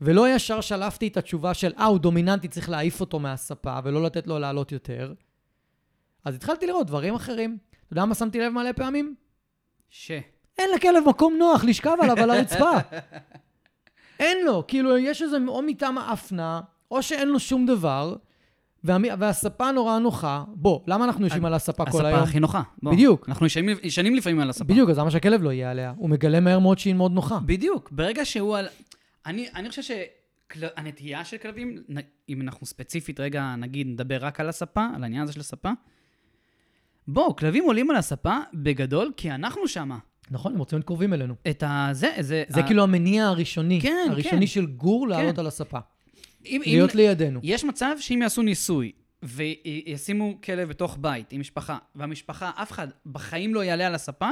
ולא ישר שלפתי את התשובה של, אה, הוא דומיננטי, צריך להעיף אותו מהספה, ולא לתת לו לעלות יותר? אז התחלתי לראות דברים אחרים. אתה יודע מה שמתי לב מלא פעמים? ש. אין לכלב מקום נוח לשכב עליו על הרצפה. *laughs* אין לו, כאילו, יש איזה או מיטה מאפנה, או שאין לו שום דבר, והמ... והספה נורא נוחה. בוא, למה אנחנו יושבים על הספה כל הספה היום? הכי נוחה. בוא. בדיוק. אנחנו ישנים, ישנים לפעמים על הספה. בדיוק, אז למה שהכלב לא יהיה עליה? הוא מגלה מהר מאוד שהיא מאוד נוחה. בדיוק. ברגע שהוא על... אני, אני חושב שהנטייה של כלבים, אם אנחנו ספציפית רגע, נגיד, נדבר רק על הספה, על העניין הזה של הספה, בואו, כלבים עולים על הספה בגדול, כי אנחנו שמה. נכון, הם רוצים להיות קרובים אלינו. את ה... זה, זה... זה ה- כאילו המניע הראשוני. כן, הראשוני כן. של גור לעלות כן. על הספה. אם, להיות אם, לידינו. יש מצב שאם יעשו ניסוי, וישימו כלב בתוך בית עם משפחה, והמשפחה, אף אחד בחיים לא יעלה על הספה,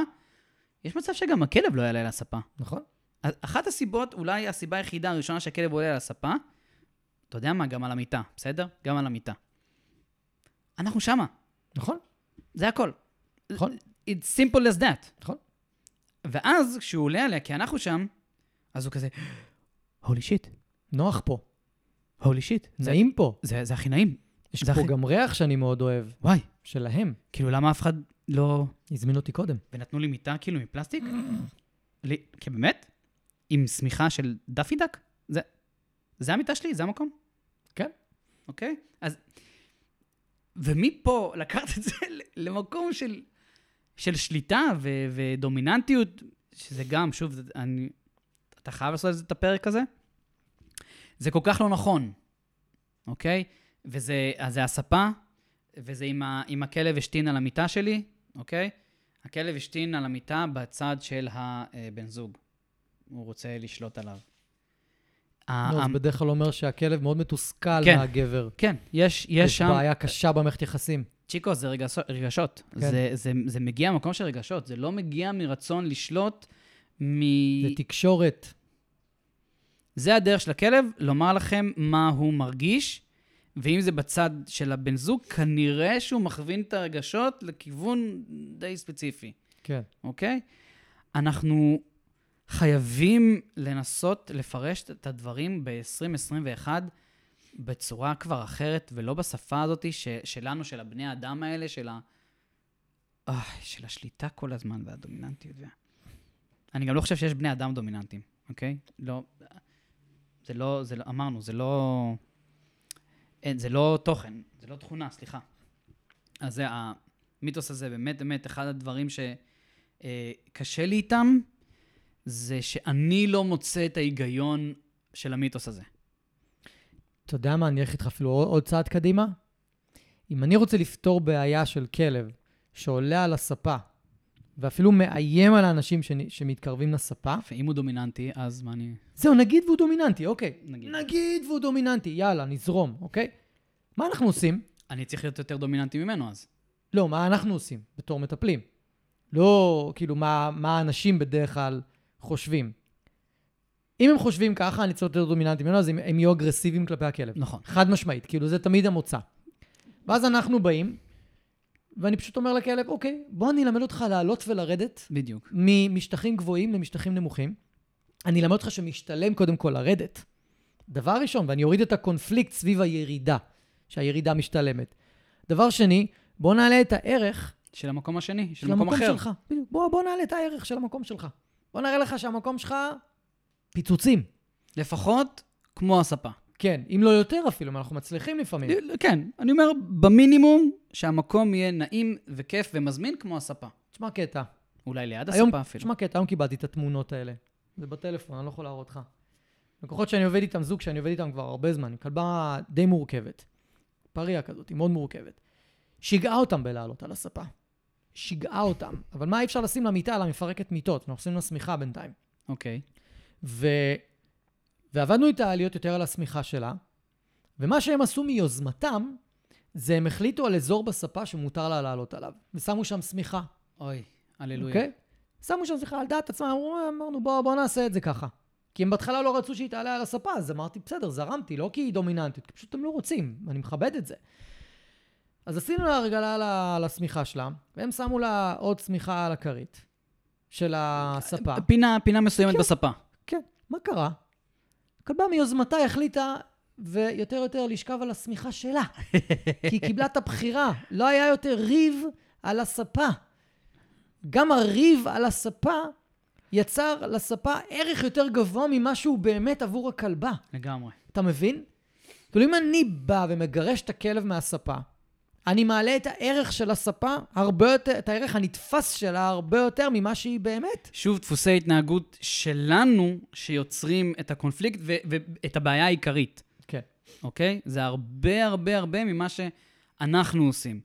יש מצב שגם הכלב לא יעלה על הספה. נכון? אחת הסיבות, אולי הסיבה היחידה הראשונה שהכלב עולה על הספה, אתה יודע מה? גם על המיטה, בסדר? גם על המיטה. אנחנו שמה, נכון? זה הכל. נכון. It's simple as that. נכון. ואז, כשהוא עולה עליה, כי אנחנו שם, אז הוא כזה, הולי שיט, נוח פה. הולי שיט. נעים פה. זה, זה הכי נעים. יש פה הכי- גם ריח שאני מאוד אוהב. וואי, שלהם. כאילו, למה אף אחד לא... הזמין אותי קודם. ונתנו לי מיטה כאילו מפלסטיק? לי, כי באמת? עם שמיכה של דאפי דק? זה, זה המיטה שלי? זה המקום? כן. אוקיי? אז... ומפה לקחת את זה למקום של, של שליטה ו, ודומיננטיות, שזה גם, שוב, זה, אני, אתה חייב לעשות את הפרק הזה? זה כל כך לא נכון, אוקיי? וזה, אז זה הספה, וזה עם, ה, עם הכלב השתין על המיטה שלי, אוקיי? הכלב השתין על המיטה בצד של הבן זוג. הוא רוצה לשלוט עליו. ה- לא, זה בדרך כלל אומר שהכלב מאוד מתוסכל כן. מהגבר. כן, יש, יש יש שם... בעיה קשה במערכת יחסים. צ'יקו, זה רגשות. רגשות. כן. זה, זה, זה מגיע ממקום של רגשות, זה לא מגיע מרצון לשלוט, מ... זה תקשורת. זה הדרך של הכלב, לומר לכם מה הוא מרגיש, ואם זה בצד של הבן זוג, כנראה שהוא מכווין את הרגשות לכיוון די ספציפי, כן. אוקיי? אנחנו חייבים לנסות לפרש את הדברים ב-2021 בצורה כבר אחרת, ולא בשפה הזאת ש- שלנו, של הבני האדם האלה, של ה... אה, של השליטה כל הזמן והדומיננטיות. וה... אני גם לא חושב שיש בני אדם דומיננטיים, אוקיי? לא... זה לא, זה לא, אמרנו, זה לא... אין, זה לא תוכן, זה לא תכונה, סליחה. אז זה, המיתוס הזה באמת באמת אחד הדברים שקשה לי איתם, זה שאני לא מוצא את ההיגיון של המיתוס הזה. אתה יודע מה, אני אלך איתך אפילו עוד צעד קדימה. אם אני רוצה לפתור בעיה של כלב שעולה על הספה, ואפילו מאיים על האנשים שנ- שמתקרבים לספה, ואם הוא דומיננטי, אז מה אני... זהו, נגיד והוא דומיננטי, אוקיי. נגיד. נגיד והוא דומיננטי, יאללה, נזרום, אוקיי? מה אנחנו עושים? אני צריך להיות יותר דומיננטי ממנו אז. לא, מה אנחנו עושים בתור מטפלים? לא, כאילו, מה, מה האנשים בדרך כלל חושבים. אם הם חושבים ככה, אני צריך להיות יותר דומיננטי ממנו, אז הם, הם יהיו אגרסיביים כלפי הכלב. נכון. חד משמעית, כאילו, זה תמיד המוצא. ואז אנחנו באים, ואני פשוט אומר לכלב, אוקיי, בוא אני אלמד אותך לעלות ולרדת בדיוק. ממשטחים גבוהים למשטחים נמוכים. אני אלמד אותך שמשתלם קודם כל לרדת. דבר ראשון, ואני אוריד את הקונפליקט סביב הירידה, שהירידה משתלמת. דבר שני, בוא נעלה את הערך של המקום השני, של, של מקום המקום אחר. שלך. בדיוק. בוא, בוא נעלה את הערך של המקום שלך. בוא נראה לך שהמקום שלך פיצוצים. לפחות כמו הספה. כן, אם לא יותר אפילו, אם אנחנו מצליחים לפעמים. כן, אני אומר, במינימום, שהמקום יהיה נעים וכיף ומזמין כמו הספה. תשמע קטע. אולי ליד היום, הספה אפילו. תשמע קטע, היום קיבלתי את התמונות האלה. זה בטלפון, אני לא יכול להראות לך. לקוחות שאני עובד איתם, זוג שאני עובד איתם כבר הרבה זמן, כלבה די מורכבת. פריה כזאת, היא מאוד מורכבת. שיגעה אותם בלעלות על הספה. שיגעה אותם. אבל מה אי אפשר לשים לה מיטה על המפרקת מיטות? אנחנו עושים לה שמיכה בינתיים. אוקיי. ו... ועבדנו איתה להיות יותר על השמיכה שלה, ומה שהם עשו מיוזמתם, זה הם החליטו על אזור בספה שמותר לה לעלות עליו, ושמו שם שמיכה, אוי, הללויה. אוקיי? שמו שם שמיכה על דעת עצמם, אמרו, אמרנו, בוא, בוא נעשה את זה ככה. כי הם בהתחלה לא רצו שהיא תעלה על הספה, אז אמרתי, בסדר, זרמתי, לא כי היא דומיננטית, כי פשוט הם לא רוצים, אני מכבד את זה. אז עשינו לה רגלה על השמיכה שלה, והם שמו לה עוד שמיכה על הכרית של הספה. פינה, פינה מסוימת כן. בספה. כן, מה קרה? הכלבה מיוזמתה החליטה ויותר יותר לשכב על השמיכה שלה. כי היא קיבלה את הבחירה. לא היה יותר ריב על הספה. גם הריב על הספה יצר לספה ערך יותר גבוה ממה שהוא באמת עבור הכלבה. לגמרי. אתה מבין? כאילו אם אני בא ומגרש את הכלב מהספה, אני מעלה את הערך של הספה הרבה יותר, את הערך הנתפס שלה הרבה יותר ממה שהיא באמת. שוב, דפוסי התנהגות שלנו שיוצרים את הקונפליקט ו- ואת הבעיה העיקרית, כן. אוקיי? זה הרבה הרבה הרבה ממה שאנחנו עושים.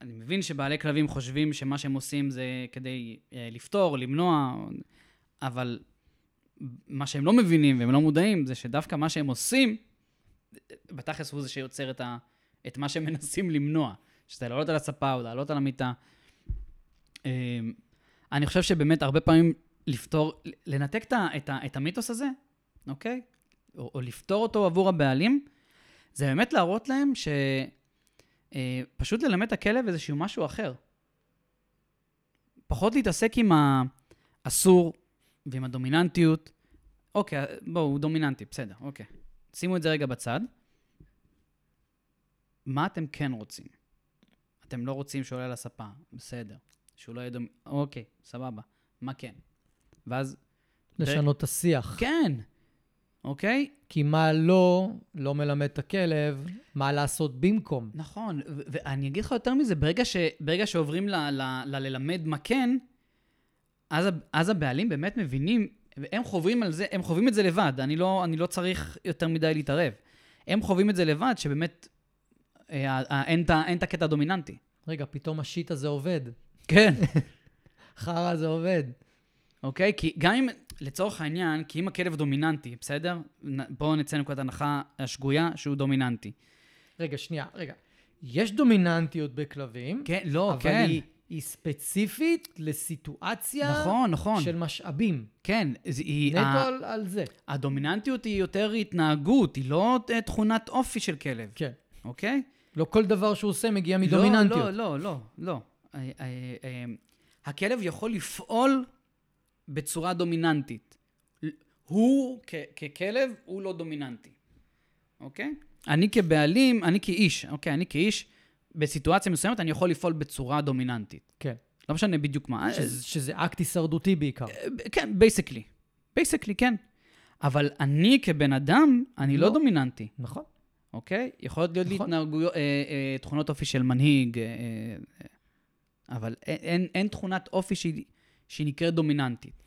אני מבין שבעלי כלבים חושבים שמה שהם עושים זה כדי אה, לפתור, למנוע, אבל מה שהם לא מבינים והם לא מודעים זה שדווקא מה שהם עושים, בתכלס הוא זה שיוצר את, ה, את מה שהם מנסים למנוע, שזה לעלות על הספה או לעלות על המיטה. אה, אני חושב שבאמת הרבה פעמים לפתור, לנתק את, את, את המיתוס הזה, אוקיי? או, או לפתור אותו עבור הבעלים, זה באמת להראות להם ש... אה, פשוט ללמד את הכלב איזשהו משהו אחר. פחות להתעסק עם האסור ועם הדומיננטיות. אוקיי, בואו, הוא דומיננטי, בסדר, אוקיי. שימו את זה רגע בצד. מה אתם כן רוצים? אתם לא רוצים שהוא עולה לספה, בסדר. שהוא לא יהיה דומ... אוקיי, סבבה. מה כן? ואז, לשנות את השיח. כן, אוקיי? כי מה לא, לא מלמד את הכלב מה לעשות במקום. נכון, ואני אגיד לך יותר מזה, ברגע, ש- ברגע שעוברים לללמד מה כן, אז, אז הבעלים באמת מבינים, והם חווים על זה, הם חווים את זה לבד, אני לא, אני לא צריך יותר מדי להתערב. הם חווים את זה לבד, שבאמת אין את ה- אין את הקטע הדומיננטי. רגע, פתאום השיט הזה עובד. כן. *laughs* חרא הזה עובד. אוקיי? כי גם אם, לצורך העניין, כי אם הכלב דומיננטי, בסדר? בואו נצא לנקודת הנחה השגויה שהוא דומיננטי. רגע, שנייה, רגע. יש דומיננטיות בכלבים, כן, לא, אבל כן. היא, היא ספציפית לסיטואציה נכון, נכון. של משאבים. כן, זה- היא... נטו ה- על, על זה. הדומיננטיות היא יותר התנהגות, היא לא אה, תכונת אופי של כלב, כן. אוקיי? לא כל דבר שהוא עושה מגיע מדומיננטיות. לא, לא, לא, לא. אה, אה, אה, הכלב יכול לפעול בצורה דומיננטית. הוא, ככלב, הוא לא דומיננטי, אוקיי? אני כבעלים, אני כאיש, אוקיי? אני כאיש, בסיטואציה מסוימת אני יכול לפעול בצורה דומיננטית. כן. לא משנה בדיוק מה. שזה, שזה אקט הישרדותי בעיקר. כן, basically. Basically, כן. אבל אני כבן אדם, אני לא, לא. דומיננטי. נכון. אוקיי? יכולות להיות לי נכון. התנהגויות, אה, אה, תכונות אופי של מנהיג, אה, אה, אבל אין, אין, אין תכונת אופי שהיא, שהיא נקראת דומיננטית.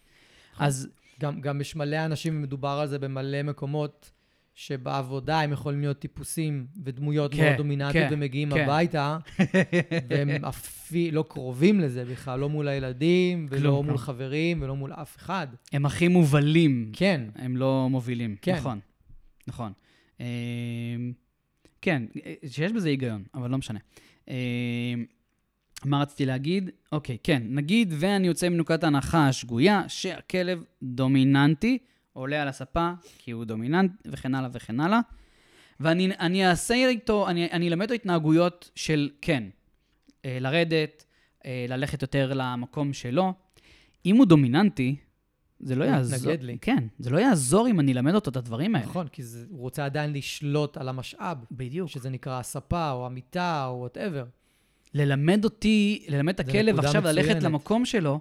נכון. אז גם, גם יש מלא אנשים, מדובר על זה במלא מקומות, שבעבודה הם יכולים להיות טיפוסים ודמויות כן, מאוד דומיננטיות, כן, ומגיעים כן. הביתה, *laughs* והם אפילו לא קרובים לזה בכלל, לא מול הילדים, ולא כלום, מול כלום. חברים, ולא מול אף אחד. הם הכי מובלים, כן, הם לא מובילים. כן. נכון, נכון. אה, כן, שיש בזה היגיון, אבל לא משנה. אה, מה רציתי להגיד? אוקיי, כן, נגיד ואני יוצא מנקודת ההנחה השגויה שהכלב דומיננטי, עולה על הספה כי הוא דומיננט, וכן הלאה וכן הלאה, ואני אני אעשה איתו, אני, אני אלמד אותו התנהגויות של כן, אה, לרדת, אה, ללכת יותר למקום שלו. אם הוא דומיננטי, זה לא יעזור. מתנגד לי. כן, זה לא יעזור אם אני אלמד אותו את הדברים האלה. נכון, כי זה, הוא רוצה עדיין לשלוט על המשאב, בדיוק. שזה נקרא הספה או המיטה או whatever. ללמד אותי, ללמד את הכלב עכשיו ללכת מצוינת. למקום שלו,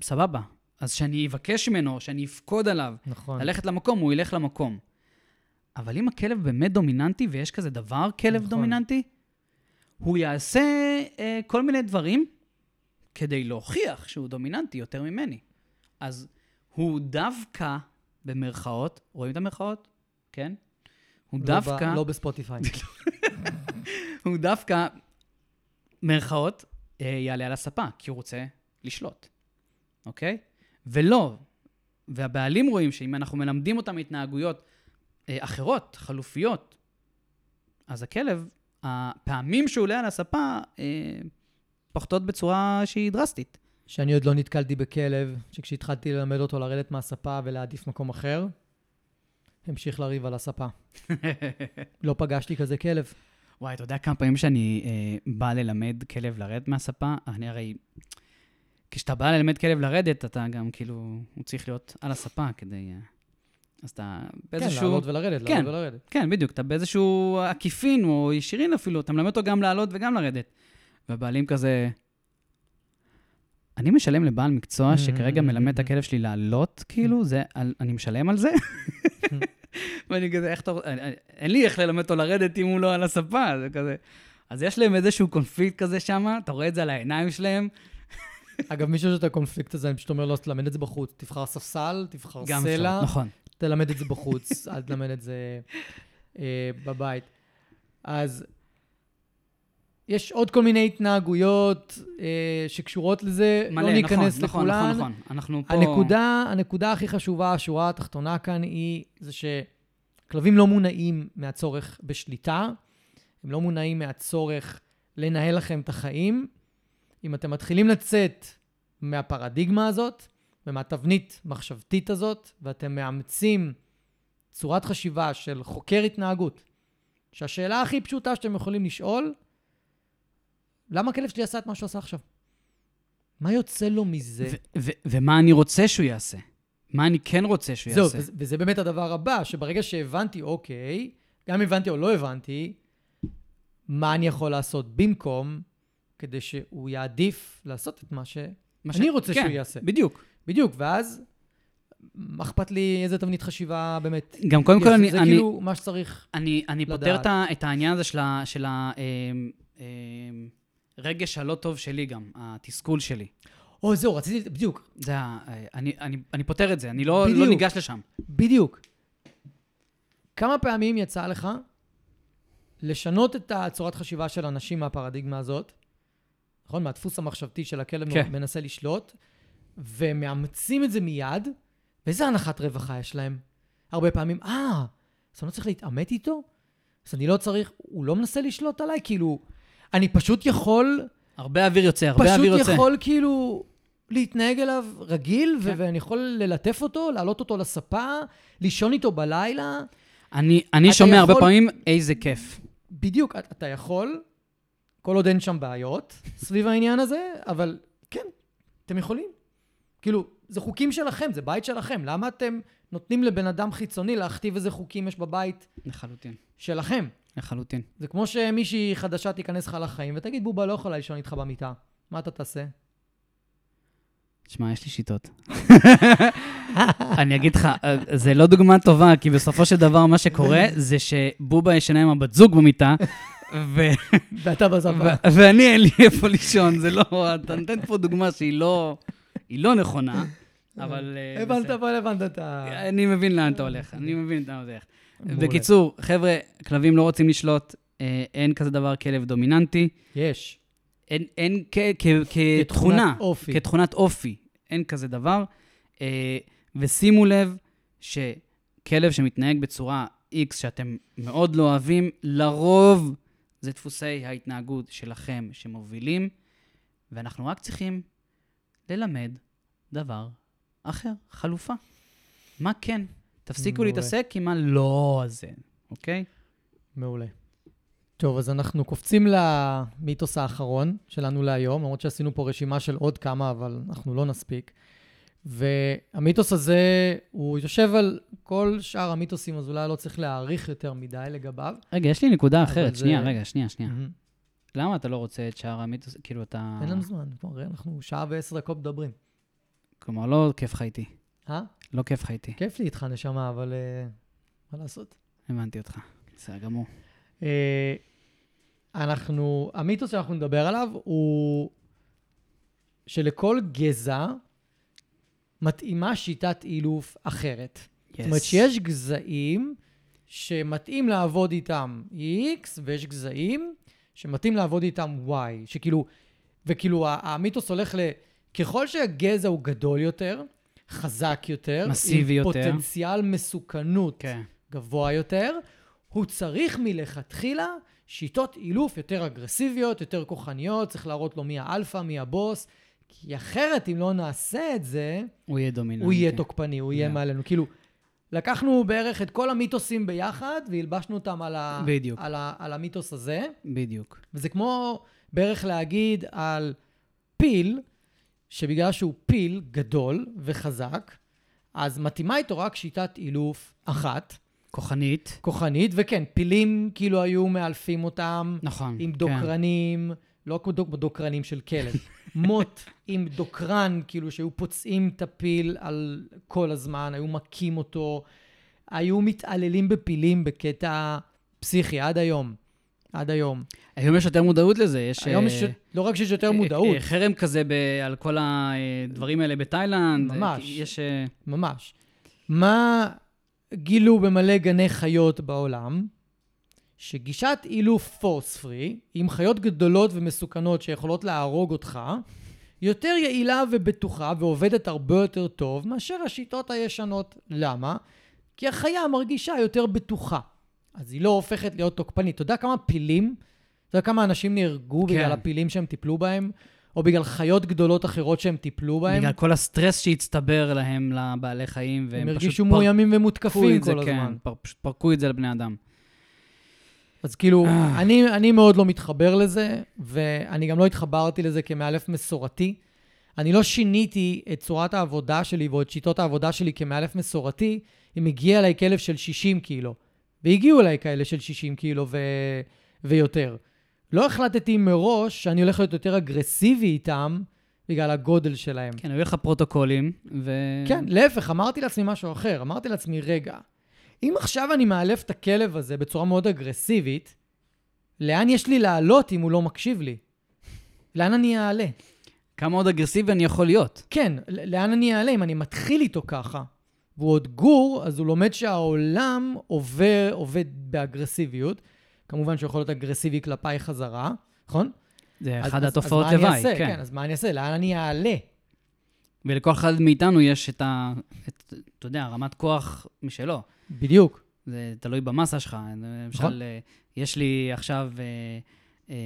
סבבה. אז שאני אבקש ממנו, שאני אפקוד עליו, נכון. ללכת למקום, הוא ילך למקום. אבל אם הכלב באמת דומיננטי, ויש כזה דבר, כלב נכון. דומיננטי, הוא יעשה אה, כל מיני דברים כדי להוכיח שהוא דומיננטי יותר ממני. אז הוא דווקא, במרכאות, רואים את המרכאות? כן? הוא לא דווקא... ב, לא בספוטיפיי. *laughs* הוא דווקא, מירכאות, אה, יעלה על הספה, כי הוא רוצה לשלוט, אוקיי? ולא, והבעלים רואים שאם אנחנו מלמדים אותם התנהגויות אה, אחרות, חלופיות, אז הכלב, הפעמים שהוא עולה על הספה, אה, פוחתות בצורה שהיא דרסטית. שאני עוד לא נתקלתי בכלב, שכשהתחלתי ללמד אותו לרדת מהספה ולהעדיף מקום אחר, המשיך לריב על הספה. *laughs* לא פגשתי כזה כלב. וואי, אתה יודע כמה פעמים שאני אה, בא ללמד כלב לרדת מהספה? אני הרי... כשאתה בא ללמד כלב לרדת, אתה גם כאילו... הוא צריך להיות על הספה כדי... אה, אז אתה כן, באיזשהו... לעלות ולרדת, כן. לעלות ולרדת. כן, בדיוק. אתה באיזשהו עקיפין או ישירין אפילו, אתה מלמד אותו גם לעלות וגם לרדת. והבעלים כזה... אני משלם לבעל מקצוע שכרגע מלמד את הכלב שלי לעלות, כאילו, זה, אני משלם על זה? *laughs* ואני כזה, איך אתה... אין לי איך ללמד אותו לרדת אם הוא לא על הספה, זה כזה... אז יש להם איזשהו קונפליקט כזה שם, אתה רואה את זה על העיניים שלהם. *laughs* אגב, מי שיש את הקונפליקט הזה, אני פשוט אומר לו, תלמד את זה בחוץ. תבחר ספסל, תבחר גם סלע, אפשר, נכון. תלמד את זה בחוץ, אל תלמד את זה אה, בבית. אז יש עוד כל מיני התנהגויות אה, שקשורות לזה, מלא, לא נכון, ניכנס נכון, לכולן. נכון, נכון. אנחנו פה... הנקודה, הנקודה הכי חשובה, השורה התחתונה כאן היא, זה שכלבים לא מונעים מהצורך בשליטה, הם לא מונעים מהצורך לנהל לכם את החיים. אם אתם מתחילים לצאת מהפרדיגמה הזאת ומהתבנית מחשבתית הזאת, ואתם מאמצים צורת חשיבה של חוקר התנהגות, שהשאלה הכי פשוטה שאתם יכולים לשאול, למה הכלב שלי עשה את מה שהוא עשה עכשיו? מה יוצא לו מזה? ומה אני רוצה שהוא יעשה? מה אני כן רוצה שהוא זהו, יעשה? וזה, וזה באמת הדבר הבא, שברגע שהבנתי, אוקיי, גם הבנתי או לא הבנתי, מה אני יכול לעשות במקום, כדי שהוא יעדיף לעשות את מה ש... מה אני רוצה כן, שהוא יעשה. בדיוק. בדיוק, ואז, מה אכפת לי איזה תבנית חשיבה באמת? גם קודם כל? אני, זה אני, כאילו מה שצריך. אני, אני פותר לדעת. את, ה- את העניין הזה של, ה, של ה, אמ, אמ, רגש הלא טוב שלי גם, התסכול שלי. או, זהו, רציתי, בדיוק, זה ה... אני, אני, אני פותר את זה, אני לא, לא. ניגש לשם. בדיוק. כמה פעמים יצא לך לשנות את הצורת חשיבה של אנשים מהפרדיגמה הזאת, נכון? מהדפוס המחשבתי של הכלב. כן. מנסה לשלוט, ומאמצים את זה מיד, ואיזה הנחת רווחה יש להם? הרבה פעמים, אה, אז אני לא צריך להתעמת איתו? אז אני לא צריך, הוא לא מנסה לשלוט עליי? כאילו, אני פשוט יכול, הרבה אוויר יוצא, הרבה אוויר פשוט יוצא. יכול כאילו להתנהג אליו רגיל, כן. ואני יכול ללטף אותו, להעלות אותו לספה, לישון איתו בלילה. אני, אני שומע הרבה יכול- פעמים, איזה כיף. בדיוק, אתה יכול, כל עוד אין שם בעיות סביב העניין הזה, אבל כן, אתם יכולים. כאילו, זה חוקים שלכם, זה בית שלכם. למה אתם נותנים לבן אדם חיצוני להכתיב איזה חוקים יש בבית לחלוטין, שלכם? לחלוטין. זה כמו שמישהי חדשה תיכנס לך לחיים ותגיד, בובה לא יכולה לישון איתך במיטה. מה אתה תעשה? תשמע, יש לי שיטות. *laughs* אני אגיד לך, אה, זה לא דוגמה טובה, כי בסופו של דבר מה שקורה זה שבובה ישנה עם הבת זוג במיטה, ו- ואתה בספה. ו- ואני אין לי איפה לישון, זה לא, אתה נותן פה דוגמה שהיא לא, היא לא נכונה, אבל... אה, הבנת. אבל הבנת את ה... אני מבין לאן אתה הולך, אני מבין לאן אתה הולך. בקיצור, חבר'ה, כלבים לא רוצים לשלוט, אה, אין כזה דבר כלב דומיננטי, יש. אין, אין כ, כ, כתכונה, אופי. כתכונת אופי, אין כזה דבר. אה, ושימו לב שכלב שמתנהג בצורה X X שאתם מאוד לא אוהבים, לרוב זה דפוסי ההתנהגות שלכם שמובילים, ואנחנו רק צריכים ללמד דבר אחר, חלופה. מה כן? תפסיקו מעולה. להתעסק עם הלא הזה, אוקיי? מעולה. טוב, אז אנחנו קופצים למיתוס האחרון שלנו להיום, למרות שעשינו פה רשימה של עוד כמה, אבל אנחנו לא נספיק. והמיתוס הזה, הוא יושב על כל שאר המיתוסים, אז אולי לא צריך להעריך יותר מדי לגביו. רגע, יש לי נקודה אחרת. זה- שנייה, רגע, שנייה, שנייה. מהמם. למה אתה לא רוצה את שאר המיתוס? כאילו, אתה... אין לנו זמן, כבר אנחנו שעה ועשר דקות מדברים. כלומר, לא כיף לך איתי. אה? לא כיף לך איתי. כיף לי איתך, נשמה, אבל אה, מה לעשות? הבנתי אותך. בסדר גמור. אה, אנחנו, המיתוס שאנחנו נדבר עליו הוא שלכל גזע מתאימה שיטת אילוף אחרת. Yes. זאת אומרת שיש גזעים שמתאים לעבוד איתם X, ויש גזעים שמתאים לעבוד איתם Y, שכאילו, וכאילו המיתוס הולך ל... ככל שהגזע הוא גדול יותר, חזק יותר, מסיבי עם יותר. פוטנציאל מסוכנות כן. גבוה יותר, הוא צריך מלכתחילה שיטות אילוף יותר אגרסיביות, יותר כוחניות, צריך להראות לו מי האלפא, מי הבוס, כי אחרת, אם לא נעשה את זה, הוא יהיה דומיננטי. הוא יהיה תוקפני, הוא יהיה כן. מעלינו. כאילו, לקחנו בערך את כל המיתוסים ביחד והלבשנו אותם על, ה... בדיוק. על, ה... על המיתוס הזה, בדיוק. וזה כמו בערך להגיד על פיל, שבגלל שהוא פיל גדול וחזק, אז מתאימה איתו רק שיטת אילוף אחת, כוחנית. כוחנית, וכן, פילים כאילו היו מאלפים אותם נכון. עם כן. דוקרנים, לא כמו דוק- דוקרנים של כלב, מוט *laughs* עם דוקרן, כאילו שהיו פוצעים את הפיל על כל הזמן, היו מכים אותו, היו מתעללים בפילים בקטע פסיכי עד היום. עד היום. היום יש יותר מודעות לזה. יש... היום אה, יש, לא רק שיש יותר אה, מודעות, אה, חרם כזה ב- על כל הדברים האלה בתאילנד. ממש. יש... ממש. מה גילו במלא גני חיות בעולם? שגישת אילוף פורס פרי, עם חיות גדולות ומסוכנות שיכולות להרוג אותך, יותר יעילה ובטוחה ועובדת הרבה יותר טוב מאשר השיטות הישנות. למה? כי החיה מרגישה יותר בטוחה. אז היא לא הופכת להיות תוקפנית. אתה יודע כמה פילים, אתה יודע כמה אנשים נהרגו כן. בגלל הפילים שהם טיפלו בהם? או בגלל חיות גדולות אחרות שהם טיפלו בהם? בגלל כל הסטרס שהצטבר להם לבעלי חיים, והם הם פשוט הרגישו פרקו מאוימים ומותקפים כל כן, הזמן. פר- פשוט פרקו את זה לבני אדם. אז כאילו, אה. אני, אני מאוד לא מתחבר לזה, ואני גם לא התחברתי לזה כמאלף מסורתי. אני לא שיניתי את צורת העבודה שלי ואת שיטות העבודה שלי כמאלף מסורתי, אם הגיע אליי כלב של 60 קילו. והגיעו אליי כאלה של 60 קילו ו... ויותר. לא החלטתי מראש שאני הולך להיות יותר אגרסיבי איתם בגלל הגודל שלהם. כן, היו לך פרוטוקולים, ו... כן, להפך, אמרתי לעצמי משהו אחר. אמרתי לעצמי, רגע, אם עכשיו אני מאלף את הכלב הזה בצורה מאוד אגרסיבית, לאן יש לי לעלות אם הוא לא מקשיב לי? לאן אני אעלה? כמה עוד אגרסיבי אני יכול להיות. כן, לאן אני אעלה אם אני מתחיל איתו ככה? והוא עוד גור, אז הוא לומד שהעולם עובר, עובד באגרסיביות. כמובן שהוא יכול להיות אגרסיבי כלפיי חזרה, נכון? זה אז- אחד אז- התופעות אז לוואי? כן. כן, אז מה אני אעשה? לאן אני אעלה? ולכל אחד מאיתנו יש את ה... את, אתה יודע, רמת כוח משלו. בדיוק. זה תלוי במסה שלך. למשל, נכון. אה, יש לי עכשיו אה, אה,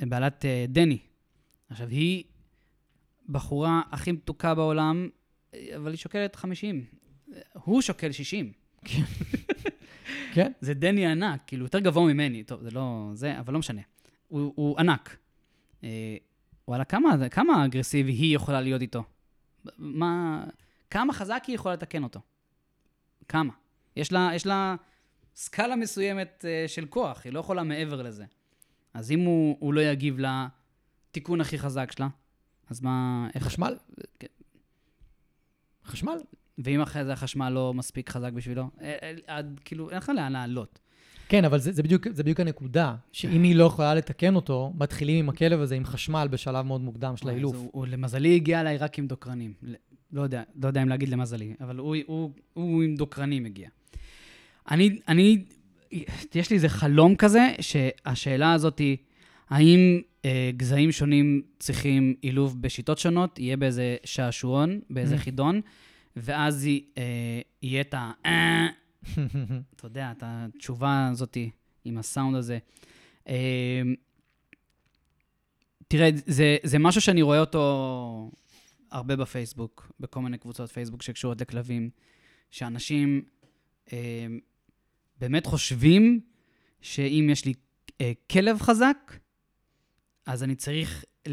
אה, בעלת אה, דני. עכשיו, היא בחורה הכי מתוקה בעולם, אבל היא שוקלת 50. הוא שוקל 60. כן? זה דני ענק, כאילו, יותר גבוה ממני. טוב, זה לא... זה, אבל לא משנה. הוא, הוא ענק. אה, וואלה, כמה, כמה אגרסיבי היא יכולה להיות איתו? מה... כמה חזק היא יכולה לתקן אותו? כמה? יש לה, יש לה סקאלה מסוימת אה, של כוח, היא לא יכולה מעבר לזה. אז אם הוא, הוא לא יגיב לתיקון הכי חזק שלה, אז מה... איך... חשמל? כן. חשמל? ואם אחרי זה החשמל לא מספיק חזק בשבילו? אה, אה, עד, כאילו, אין לך לאן לעלות. כן, אבל זה, זה, בדיוק, זה בדיוק הנקודה, שאם היא לא יכולה לתקן אותו, מתחילים עם הכלב הזה עם חשמל בשלב מאוד מוקדם של האילוף. הוא, הוא למזלי הגיע אליי רק עם דוקרנים. לא יודע, לא יודע אם להגיד למזלי, אבל הוא, הוא, הוא עם דוקרנים הגיע. אני, אני, יש לי איזה חלום כזה, שהשאלה הזאת היא, האם אה, גזעים שונים צריכים אילוף בשיטות שונות, יהיה באיזה שעשועון, באיזה Mm. חידון, ואז אה, יהיה את ה... אה, אתה יודע, את התשובה הזאת עם הסאונד הזה. אה, תראה, זה, זה משהו שאני רואה אותו הרבה בפייסבוק, בכל מיני קבוצות פייסבוק שקשורות לכלבים, שאנשים אה, באמת חושבים שאם יש לי אה, כלב חזק, אז אני צריך אה,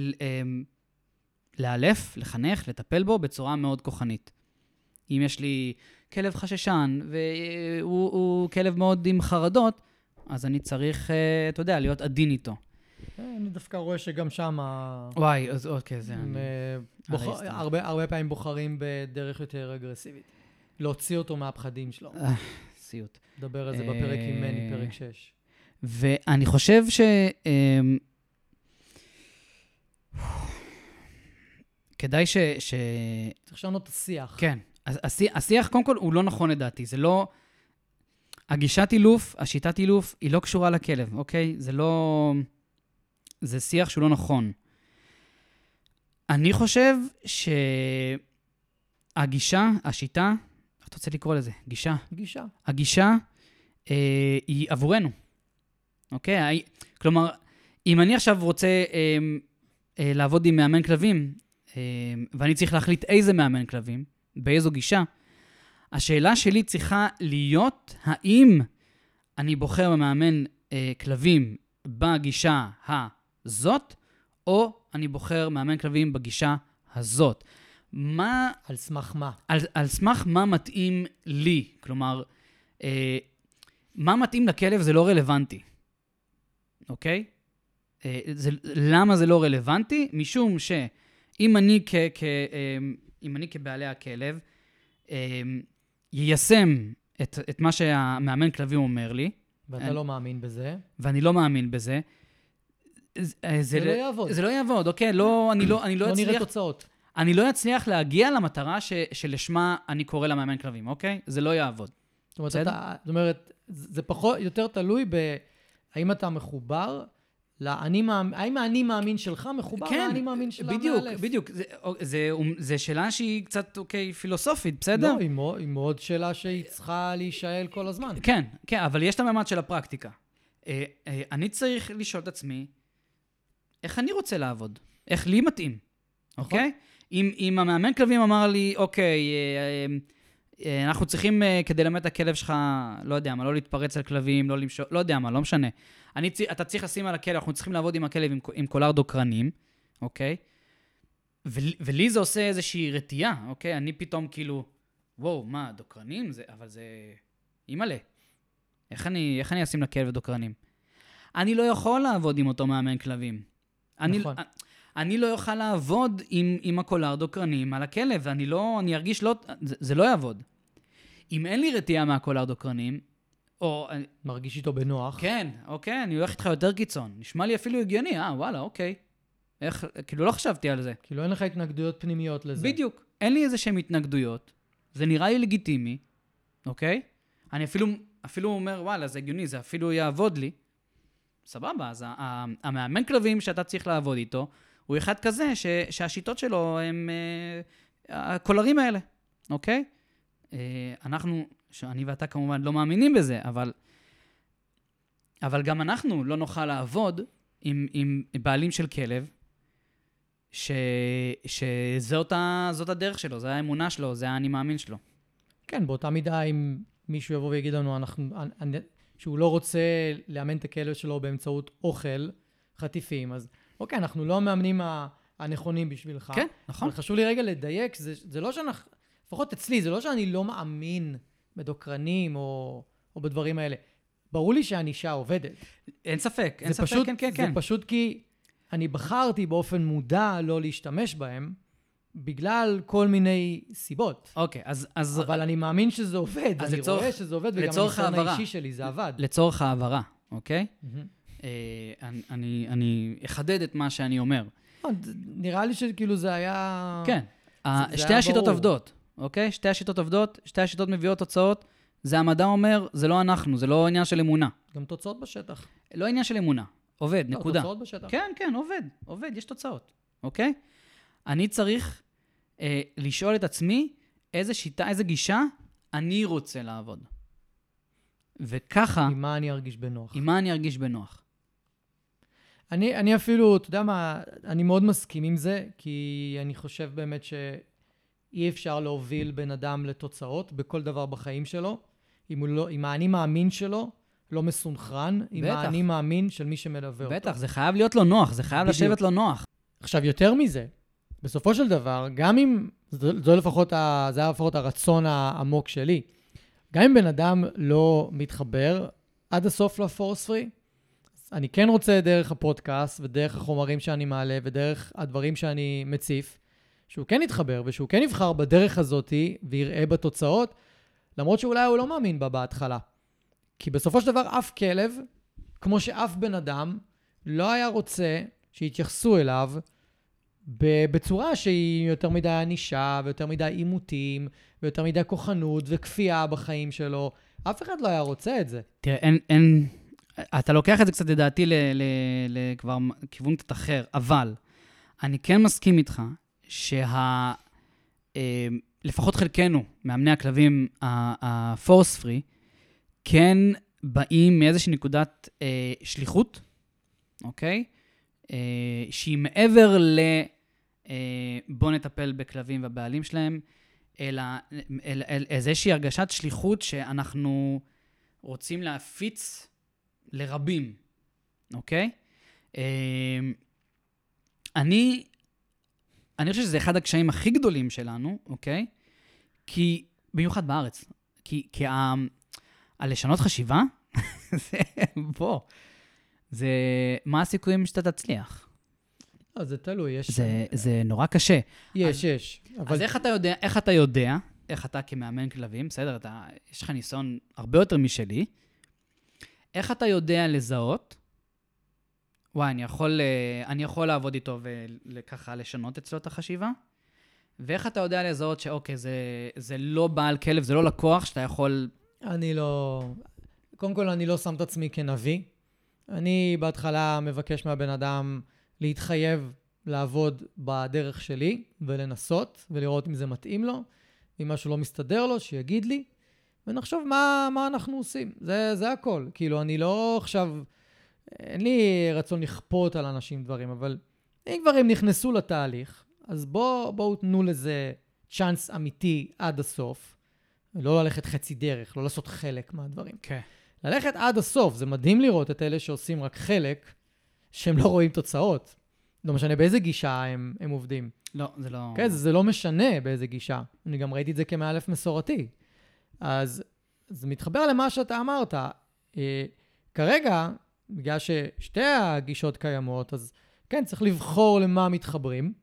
לאלף, לחנך, לטפל בו בצורה מאוד כוחנית. אם יש לי כלב חששן והוא כלב מאוד עם חרדות, אז אני צריך, אה, אתה יודע, להיות עדין איתו. אה, אני דווקא רואה שגם שם... וואי, אז אוקיי, זה... הם, בוח... הרבה, הרבה פעמים בוחרים בדרך יותר אגרסיבית. להוציא אותו מהפחדים שלו. סיוט. נדבר על זה בפרק עם מני, פרק 6. ואני חושב ש... כדאי ש... ש... צריך לשנות את השיח. כן. השיח, השיח, קודם כל, הוא לא נכון לדעתי. זה לא... הגישת אילוף, השיטת אילוף, היא לא קשורה לכלב, אוקיי? זה לא... זה שיח שהוא לא נכון. אני חושב שהגישה, השיטה, איך אתה רוצה לקרוא לזה? גישה? גישה. הגישה אה, היא עבורנו, אוקיי? כלומר, אם אני עכשיו רוצה אה, אה, לעבוד עם מאמן כלבים, אה, ואני צריך להחליט איזה מאמן כלבים, באיזו גישה, השאלה שלי צריכה להיות, האם אני בוחר במאמן אה, כלבים בגישה הזאת, או אני בוחר מאמן כלבים בגישה הזאת. מה... על סמך מה? על, על סמך מה מתאים לי. כלומר, אה, מה מתאים לכלב זה לא רלוונטי, אוקיי? אה, זה, למה זה לא רלוונטי? משום שאם אני, כ, כ, אה, אם אני כבעלי הכלב אה, יישם את, את מה שהמאמן כלבים אומר לי, ואתה אני, לא מאמין בזה. ואני לא מאמין בזה, זה, זה לא יעבוד. זה לא יעבוד, אוקיי? לא, אני לא, אני לא, לא אצליח... נראה תוצאות. אני לא אצליח להגיע למטרה ש, שלשמה אני קורא למאמן כלבים, אוקיי? זה לא יעבוד. זאת אומרת, אתה, זאת אומרת, זה פחות, יותר תלוי בהאם אתה מחובר לאני מאמין, האם האני מאמין שלך מחובר כן, לאני מאמין של המאלף. בדיוק, בדיוק. זה, זה, זה שאלה שהיא קצת, אוקיי, פילוסופית, בסדר? לא, היא מאוד, היא מאוד שאלה שהיא צריכה להישאל כל הזמן. כן, כן, אבל יש את הממד של הפרקטיקה. אה, אה, אני צריך לשאול את עצמי, איך אני רוצה לעבוד? איך לי מתאים, נכון. אוקיי? אם, אם המאמן כלבים אמר לי, אוקיי, אה, אנחנו צריכים, כדי ללמד את הכלב שלך, לא יודע מה, לא להתפרץ על כלבים, לא למשוך, לא יודע מה, לא משנה. אני, אתה צריך לשים על הכלב, אנחנו צריכים לעבוד עם הכלב עם, עם קולר דוקרנים, אוקיי? ו, ולי זה עושה איזושהי רתיעה, אוקיי? אני פתאום כאילו, וואו, מה, דוקרנים? זה, אבל זה... אימא'לה. איך אני, איך אני אשים לכלב דוקרנים? אני לא יכול לעבוד עם אותו מאמן כלבים. נכון. אני, אני לא אוכל לעבוד עם, עם הקולר דוקרנים על הכלב, ואני לא, אני ארגיש לא, זה, זה לא יעבוד. אם אין לי רתיעה מהקולר דוקרנים, או... מרגיש איתו בנוח. כן, אוקיי, אני הולך איתך יותר קיצון. נשמע לי אפילו הגיוני, אה, וואלה, אוקיי. איך, כאילו, לא חשבתי על זה. כאילו, אין לך התנגדויות פנימיות לזה. בדיוק. אין לי איזה שהן התנגדויות. זה נראה לי לגיטימי, אוקיי? אני אפילו, אפילו אומר, וואלה, זה הגיוני, זה אפילו יעבוד לי. סבבה, אז המאמן כלבים שאתה צריך לעבוד איתו, הוא אחד כזה ש, שהשיטות שלו הם אה, הקולרים האלה, אוקיי? אה, אנחנו, שאני ואתה כמובן לא מאמינים בזה, אבל, אבל גם אנחנו לא נוכל לעבוד עם, עם בעלים של כלב, ש, שזאת ה, הדרך שלו, זו האמונה שלו, זה האני מאמין שלו. כן, באותה מידה, אם מישהו יבוא ויגיד לנו, אנחנו, אני, שהוא לא רוצה לאמן את הכלב שלו באמצעות אוכל, חטיפים, אז אוקיי, אנחנו לא המאמנים הנכונים בשבילך. כן, נכון. אבל חשוב לי רגע לדייק, זה, זה לא שאנחנו, לפחות אצלי, זה לא שאני לא מאמין בדוקרנים או, או בדברים האלה. ברור לי שענישה עובדת. אין ספק, אין ספק, פשוט, כן, כן, כן. זה פשוט כי אני בחרתי באופן מודע לא להשתמש בהם, בגלל כל מיני סיבות. אוקיי, אז... אז אבל אני מאמין שזה עובד, אני לצורך, רואה שזה עובד, וגם הניסיון האישי שלי, זה עבד. לצורך העברה, אוקיי? Mm-hmm. אה, אני, אני אחדד את מה שאני אומר. אה, נראה לי שכאילו זה היה... כן. זה שתי היה השיטות ברור. עובדות, אוקיי? שתי השיטות עובדות, שתי השיטות מביאות תוצאות. זה המדע אומר, זה לא אנחנו, זה לא עניין של אמונה. גם תוצאות בשטח. לא עניין של אמונה. עובד, לא, נקודה. תוצאות בשטח. כן, כן, עובד, עובד, יש תוצאות, אוקיי? אני צריך אה, לשאול את עצמי איזה שיטה, איזה גישה אני רוצה לעבוד, וככה, עם מה אני ארגיש בנוח. עם מה אני ארגיש בנוח. אני, אני אפילו, אתה יודע מה, אני מאוד מסכים עם זה, כי אני חושב באמת שאי אפשר להוביל בן אדם לתוצאות בכל דבר בחיים שלו, אם, לא, אם האני מאמין שלו לא מסונכרן, עם בטח. האני מאמין של מי שמלווה אותו. בטח, זה חייב להיות לו נוח, זה חייב בדיוק. לשבת לו נוח. עכשיו, יותר מזה, בסופו של דבר, גם אם, זו, זו לפחות, ה, זה היה לפחות הרצון העמוק שלי, גם אם בן אדם לא מתחבר עד הסוף לפורס פרי, אני כן רוצה דרך הפודקאסט ודרך החומרים שאני מעלה ודרך הדברים שאני מציף, שהוא כן יתחבר ושהוא כן יבחר בדרך הזאתי ויראה בתוצאות, למרות שאולי הוא לא מאמין בה בהתחלה. כי בסופו של דבר אף כלב, כמו שאף בן אדם, לא היה רוצה שיתייחסו אליו בצורה שהיא יותר מדי ענישה, ויותר מדי עימותים, ויותר מדי כוחנות וכפייה בחיים שלו. אף אחד לא היה רוצה את זה. תראה, אין, אין... אתה לוקח את זה קצת, לדעתי, ל- ל- ל- כבר כיוון קצת אחר, אבל אני כן מסכים איתך שה... אה, לפחות חלקנו, מאמני הכלבים הפורס פרי, כן באים מאיזושהי נקודת אה, שליחות, אוקיי? אה, שהיא מעבר ל... אה, בוא נטפל בכלבים והבעלים שלהם, אלא אל, אל, איזושהי הרגשת שליחות שאנחנו רוצים להפיץ לרבים, אוקיי? אה, אני, אני חושב שזה אחד הקשיים הכי גדולים שלנו, אוקיי? כי, במיוחד בארץ, כי, כי ה, הלשנות חשיבה, *laughs* זה, בוא, זה, מה הסיכויים שאתה תצליח? אז זה תלוי, יש... זה, זה נורא קשה. יש, יש. אבל אז איך אתה יודע, איך אתה יודע, איך אתה כמאמן כלבים, בסדר, אתה, יש לך ניסיון הרבה יותר משלי, איך אתה יודע לזהות, וואי, אני יכול, אה, אני יכול לעבוד איתו וככה לשנות אצלו את החשיבה, ואיך אתה יודע לזהות שאוקיי, זה, זה לא בעל כלב, זה לא לקוח שאתה יכול... אני לא... קודם כל, אני לא שם את עצמי כנביא. אני בהתחלה מבקש מהבן אדם להתחייב לעבוד בדרך שלי ולנסות ולראות אם זה מתאים לו. אם משהו לא מסתדר לו, שיגיד לי, ונחשוב מה, מה אנחנו עושים. זה, זה הכל. כאילו, אני לא עכשיו... אין לי רצון לכפות על אנשים דברים, אבל אם כבר הם נכנסו לתהליך, אז בואו בוא תנו לזה צ'אנס אמיתי עד הסוף. לא ללכת חצי דרך, לא לעשות חלק מהדברים. כן. ללכת עד הסוף, זה מדהים לראות את אלה שעושים רק חלק, שהם לא רואים תוצאות. לא משנה באיזה גישה הם, הם עובדים. לא, זה לא... כן, זה, זה לא משנה באיזה גישה. אני גם ראיתי את זה כמאלף מסורתי. אז זה מתחבר למה שאתה אמרת. אה, כרגע, בגלל ששתי הגישות קיימות, אז כן, צריך לבחור למה מתחברים,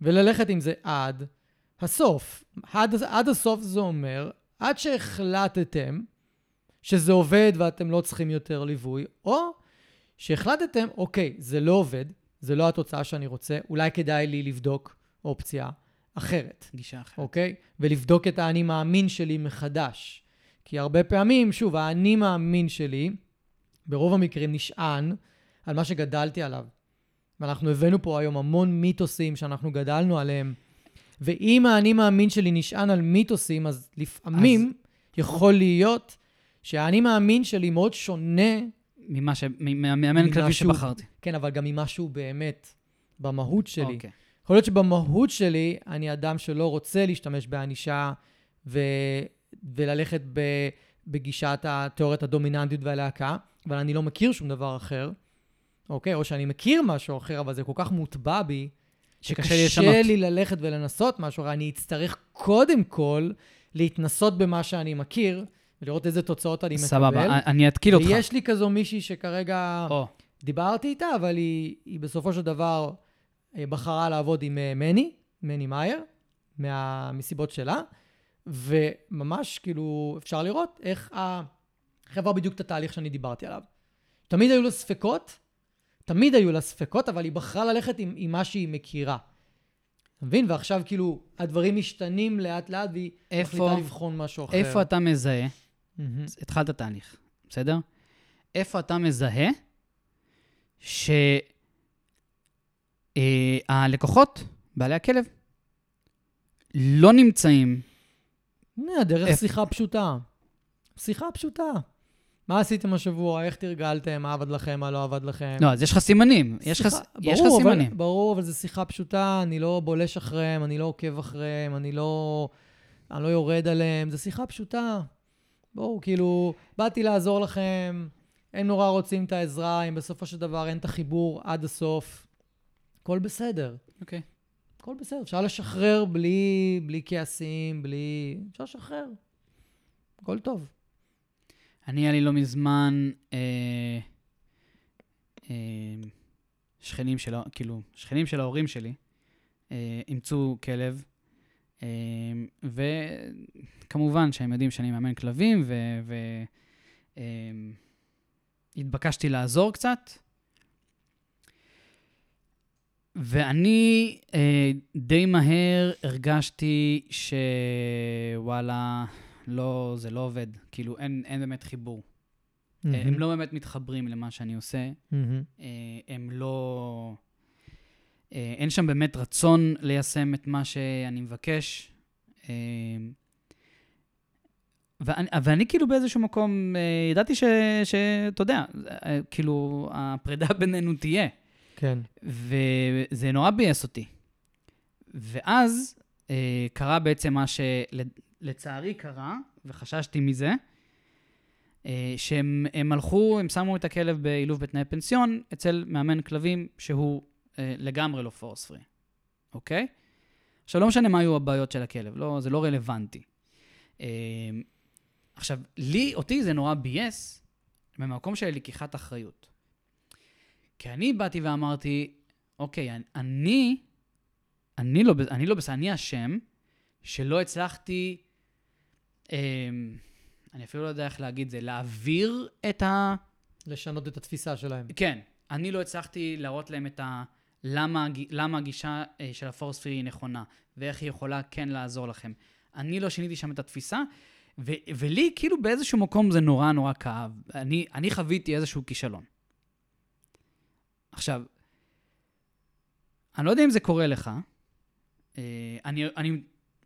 וללכת עם זה עד הסוף. עד, עד הסוף זה אומר, עד שהחלטתם שזה עובד ואתם לא צריכים יותר ליווי, או שהחלטתם, אוקיי, זה לא עובד, זה לא התוצאה שאני רוצה, אולי כדאי לי לבדוק אופציה אחרת, גישה אחרת. אוקיי? ולבדוק את האני מאמין שלי מחדש. כי הרבה פעמים, שוב, האני מאמין שלי, ברוב המקרים נשען על מה שגדלתי עליו. ואנחנו הבאנו פה היום המון מיתוסים שאנחנו גדלנו עליהם. ואם האני מאמין שלי נשען על מיתוסים, אז לפעמים אז... יכול להיות שהאני מאמין שלי מאוד שונה ממה ש... מהמאמן כלבי שבחרתי. כן, אבל גם ממשהו באמת במהות שלי. אוקיי. יכול להיות שבמהות שלי אני אדם שלא רוצה להשתמש בענישה ו... וללכת ב... בגישת התיאוריית הדומיננטיות והלהקה, אבל אני לא מכיר שום דבר אחר, אוקיי? או שאני מכיר משהו אחר, אבל זה כל כך מוטבע בי, שקשה לי שקשה לשנות. לי ללכת ולנסות משהו, אני אצטרך קודם כל להתנסות במה שאני מכיר, ולראות איזה תוצאות אני מקבל. סבבה, אני אתקיל אותך. ויש לי כזו מישהי שכרגע... או, דיברתי איתה, אבל היא, היא בסופו של דבר אה, בחרה לעבוד עם אה, מני, מני מאייר, מה, מסיבות שלה, וממש כאילו אפשר לראות איך ה... עבר בדיוק את התהליך שאני דיברתי עליו. תמיד היו לה ספקות, תמיד היו לה ספקות, אבל היא בחרה ללכת עם, עם מה שהיא מכירה. אתה מבין? ועכשיו כאילו הדברים משתנים לאט לאט והיא איפה- מחליטה לבחון משהו אחר. איפה אתה מזהה, מהמם. התחלת תהליך, בסדר? איפה אתה מזהה שהלקוחות, בעלי הכלב, לא נמצאים, דרך איפה? שיחה פשוטה. שיחה פשוטה. מה עשיתם השבוע, איך תרגלתם, מה עבד לכם, מה לא עבד לכם. לא, אז יש לך סימנים. שיחה- יש לך ברור, אבל- סימנים. ברור, אבל זו שיחה פשוטה, אני לא בולש אחריהם, אני לא עוקב אחריהם, אני לא, אני לא יורד עליהם, זו שיחה פשוטה. בואו, כאילו, באתי לעזור לכם, הם נורא רוצים את העזרה, אם בסופו של דבר אין את החיבור עד הסוף, הכל בסדר. אוקיי. הכל בסדר, אפשר לשחרר בלי, בלי כעסים, בלי... אפשר לשחרר. הכל טוב. אני, היה לי לא מזמן אה, אה, שכנים של, כאילו, שכנים של ההורים שלי אה, אימצו כלב, אה, וכמובן שהם יודעים שאני מאמן כלבים, והתבקשתי לעזור קצת. ואני אה, די מהר הרגשתי שוואלה, לא, זה לא עובד. כאילו, אין, אין באמת חיבור. אה, הם לא באמת מתחברים למה שאני עושה. אה, הם לא... אה, אין שם באמת רצון ליישם את מה שאני מבקש. ואני, ואני כאילו באיזשהו מקום, ידעתי ש- שאתה יודע, כאילו, הפרידה *laughs* בינינו תהיה. כן. וזה נורא ביאס אותי. ואז אה, קרה בעצם מה שלצערי קרה, וחששתי מזה, אה, שהם הם הלכו, הם שמו את הכלב באילוף בתנאי פנסיון אצל מאמן כלבים שהוא אה, לגמרי לא פורס פרי, אוקיי? עכשיו, לא משנה מה היו הבעיות של הכלב, לא, זה לא רלוונטי. אה, עכשיו, לי, אותי זה נורא ביאס במקום של לקיחת אחריות. כי אני באתי ואמרתי, אוקיי, אני, אני לא, אני לא בסדר, אני אשם שלא הצלחתי, אני אפילו לא יודע איך להגיד זה, להעביר את ה... לשנות את התפיסה שלהם. כן, אני לא הצלחתי להראות להם את ה... למה, למה הגישה אה, של הפורס פרי היא נכונה, ואיך היא יכולה כן לעזור לכם. אני לא שיניתי שם את התפיסה, ו- ולי כאילו באיזשהו מקום זה נורא נורא כאב. אני, אני חוויתי איזשהו כישלון. עכשיו, אני לא יודע אם זה קורה לך. אה, אני, אני,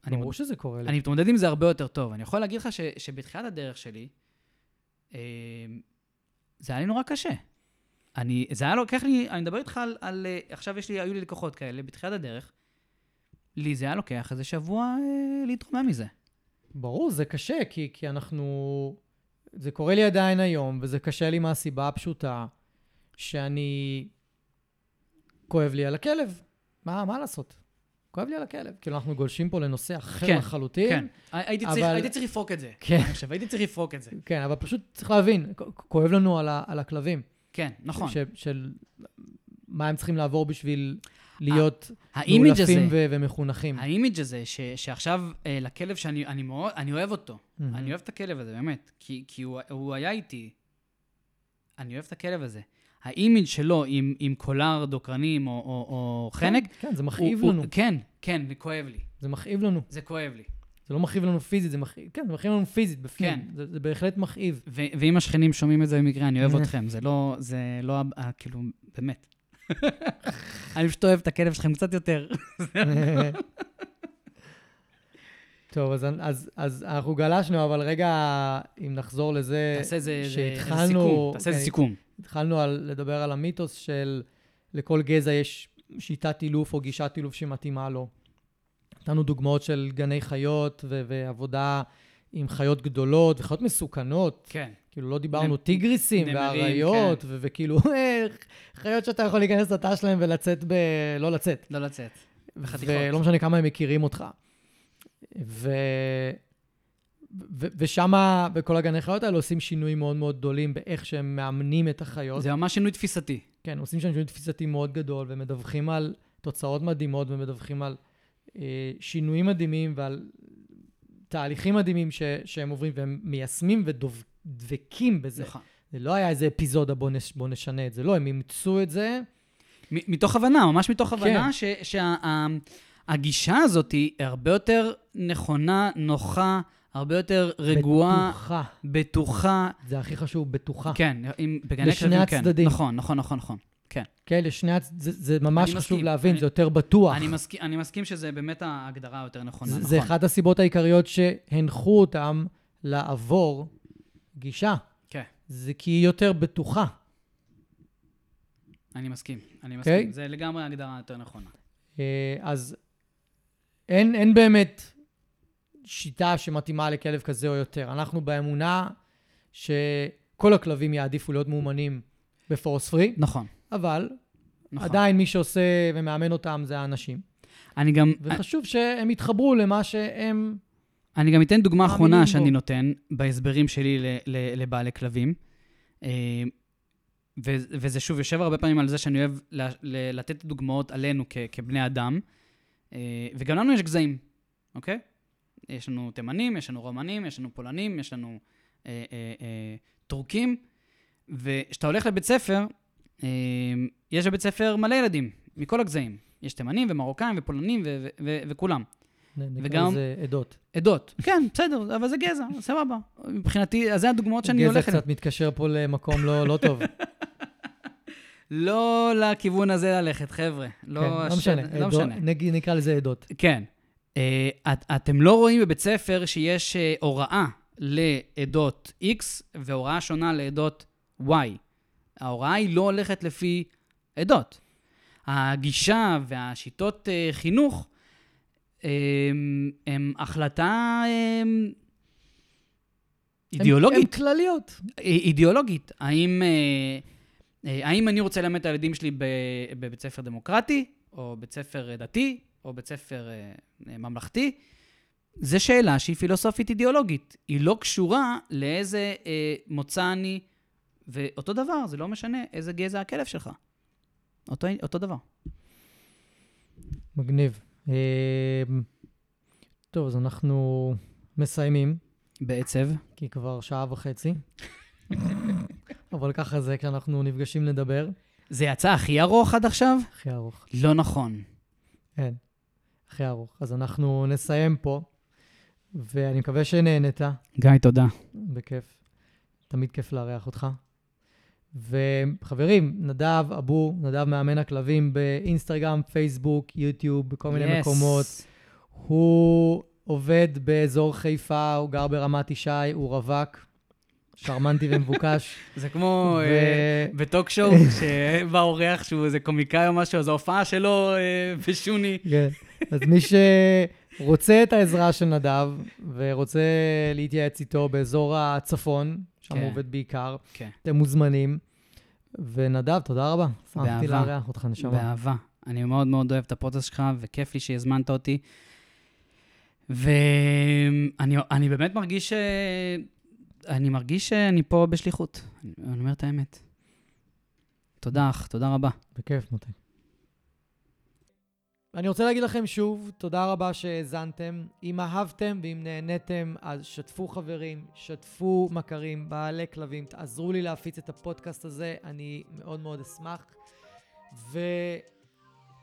אני, ברור שזה קורה לי. אני מתמודד עם זה הרבה יותר טוב. אני יכול להגיד לך ש, שבתחילת הדרך שלי, אה, זה היה לי נורא קשה. אני, זה היה לוקח לי, אני מדבר איתך על, על אה, עכשיו יש לי, היו לי לקוחות כאלה בתחילת הדרך. לי זה היה לוקח איזה שבוע אה, להתרומם מזה. ברור, זה קשה, כי, כי אנחנו... זה קורה לי עדיין היום, וזה קשה לי מהסיבה הפשוטה שאני... כואב לי על הכלב. מה, מה לעשות? כואב לי על הכלב. כאילו, אנחנו גולשים פה לנושא אחר כן, לחלוטין. כן. הייתי, צריך, אבל- הייתי צריך לפרוק את זה. כן. חושב, הייתי צריך לפרוק את זה. כן, אבל פשוט צריך להבין, כואב לנו על, ה, על הכלבים. כן, נכון. ש, של מה הם צריכים לעבור בשביל להיות מאולפים ו- ומחונכים. האימיג' הזה, ש, שעכשיו אה, לכלב שאני אני מאוד, אני אוהב אותו. מהמם. אני אוהב את הכלב הזה, באמת. כי, כי הוא, הוא היה איתי. אני אוהב את הכלב הזה. האימיג' שלו עם, עם קולר דוקרנים או, או, או חנק, כן, זה מכאיב הוא- לנו. הוא, כן, כן, זה כואב לי. זה מכאיב לנו. זה כואב לי. זה לא מכאיב לנו פיזית, זה מכאיב, כן, זה מכאיב לנו פיזית בפנים. כן. זה, זה בהחלט מכאיב. ו- ואם השכנים שומעים את זה במקרה, אני אוהב אתכם. זה לא, זה לא, כאילו, באמת. *laughs* אני פשוט אוהב את הכלב שלכם קצת יותר. *laughs* טוב, אז, אז, אז אנחנו גלשנו, אבל רגע, אם נחזור לזה, תעשה איזה איזה- איזה שהתחלנו- סיכום. תעשה איזה כן, סיכום. התחלנו על, לדבר על המיתוס של לכל גזע יש שיטת אילוף או גישת אילוף שמתאימה לו. נתנו דוגמאות של גני חיות ו- ועבודה עם חיות גדולות וחיות מסוכנות. כן. כאילו, לא דיברנו נמ- טיגריסים ואריות, כן. ו- וכאילו, *laughs* אה, חיות שאתה יכול להיכנס לתא שלהם ולצאת ב... לא לצאת. לא לצאת. בחתיכות. ולא משנה כמה הם מכירים אותך. ו... ו- ושם, בכל הגני חיות האלה, עושים שינויים מאוד מאוד גדולים באיך שהם מאמנים את החיות. זה ממש שינוי תפיסתי. כן, עושים שם שינוי תפיסתי מאוד גדול, ומדווחים על תוצאות מדהימות, ומדווחים על אה, שינויים מדהימים ועל תהליכים מדהימים ש- שהם עוברים, והם מיישמים ודבקים בזה. נכון. זה לא היה איזה אפיזודה, בוא, נש, בוא נשנה את זה. לא, הם אימצו את זה. מתוך הבנה, ממש מתוך כן. הבנה שהגישה הזאת היא הרבה יותר נכונה, נוחה, הרבה יותר רגועה, בטוחה. בטוחה. זה הכי חשוב, בטוחה. כן, עם, בגני לשני כלבים, כן. הצדדים. נכון, נכון, נכון, נכון. כן. כן, לשני הצ... זה, זה ממש חשוב מסכים. להבין, אני- זה יותר בטוח. אני מסכים, אני מסכים שזה באמת ההגדרה היותר נכונה, זה, נכון. זה אחת הסיבות העיקריות שהנחו אותם לעבור גישה. כן. זה כי היא יותר בטוחה. אני מסכים, אני אוקיי? מסכים. זה לגמרי הגדרה יותר נכונה. אה, אז אין, אין באמת שיטה שמתאימה לכלב כזה או יותר. אנחנו באמונה שכל הכלבים יעדיפו להיות מאומנים בפורס פרי, נכון, אבל נכון. עדיין מי שעושה ומאמן אותם זה האנשים. אני גם, וחשוב שהם יתחברו למה שהם... אני גם אתן דוגמה אחרונה בו. שאני נותן בהסברים שלי ל- ל- לבעלי כלבים. אה, ו- וזה שוב יושב הרבה פעמים על זה שאני אוהב ל- ל- לתת דוגמאות עלינו כ- כבני אדם, וגם לנו יש גזעים, אוקיי? יש לנו תימנים, יש לנו רומנים, יש לנו פולנים, יש לנו אה, אה, אה, טורקים, וכשאתה הולך לבית ספר, אה, יש בבית ספר מלא ילדים, מכל הגזעים. יש תימנים ומרוקאים ופולנים ו- ו- ו- וכולם. נקרא וגם- לזה עדות. עדות. כן, בסדר, אבל זה גזע, סבבה. מבחינתי, אז זה הדוגמאות שאני הולך גזע. קצת מתקשר פה למקום לא, לא טוב. *laughs* לא לכיוון הזה ללכת, חבר'ה. לא, כן, לא השד- משנה. לא עדות- משנה. נג- נקרא לזה עדות. כן. אה, את, אתם לא רואים בבית ספר שיש אה, הוראה לעדות X והוראה שונה לעדות Y. ההוראה היא לא הולכת לפי עדות. הגישה והשיטות אה, חינוך אה, הם החלטה אה, אידיאולוגית. הן כלליות. אידיאולוגית. האם, אה, האם אני רוצה ללמד את הילדים שלי בבית ספר דמוקרטי, או בית ספר אה, דתי, או בית ספר אה, אה, ממלכתי? זו שאלה שהיא פילוסופית אידיאולוגית. היא לא קשורה לאיזה אה, מוצא אני, ואותו דבר, זה לא משנה איזה גזע הכלב שלך. אותו, אותו דבר. מגניב. אה, טוב, אז אנחנו מסיימים, בעצב. כי כבר שעה וחצי. *laughs* אבל ככה זה כשאנחנו נפגשים לדבר. זה יצא הכי ארוך עד עכשיו? הכי ארוך. לא נכון. כן, הכי ארוך. אז אנחנו נסיים פה, ואני מקווה שנהנית. גיא, תודה. בכיף. תמיד כיף לארח אותך. וחברים, נדב אבו, נדב מאמן הכלבים באינסטגרם, פייסבוק, יוטיוב, בכל מיני Yes. מקומות. הוא עובד באזור חיפה, הוא גר ברמת ישי, הוא רווק, שרמנטי ומבוקש. *laughs* זה כמו... אה, בטוק שואו, *laughs* שבא אורח שהוא איזה קומיקאי או משהו, אז ההופעה שלו אה, בשוני. כן. אז מי שרוצה את העזרה של נדב ורוצה להתייעץ איתו באזור הצפון, שם כן. הוא עובד בעיקר, כן. אתם מוזמנים. ונדב, תודה רבה. שמחתי. לארח אותך, נשמה. באהבה. אני מאוד מאוד אוהב את הפודקאסט שלך, וכיף לי שהזמנת אותי. ואני אני באמת מרגיש ש... אני מרגיש שאני פה בשליחות. אני אני אומר את האמת. תודה, אח, תודה רבה. בכיף, מוטי. אני רוצה להגיד לכם שוב, תודה רבה שהאזנתם. אם אהבתם ואם נהניתם, אז שתפו חברים, שתפו מכרים, בעלי כלבים, תעזרו לי להפיץ את הפודקאסט הזה, אני מאוד מאוד אשמח.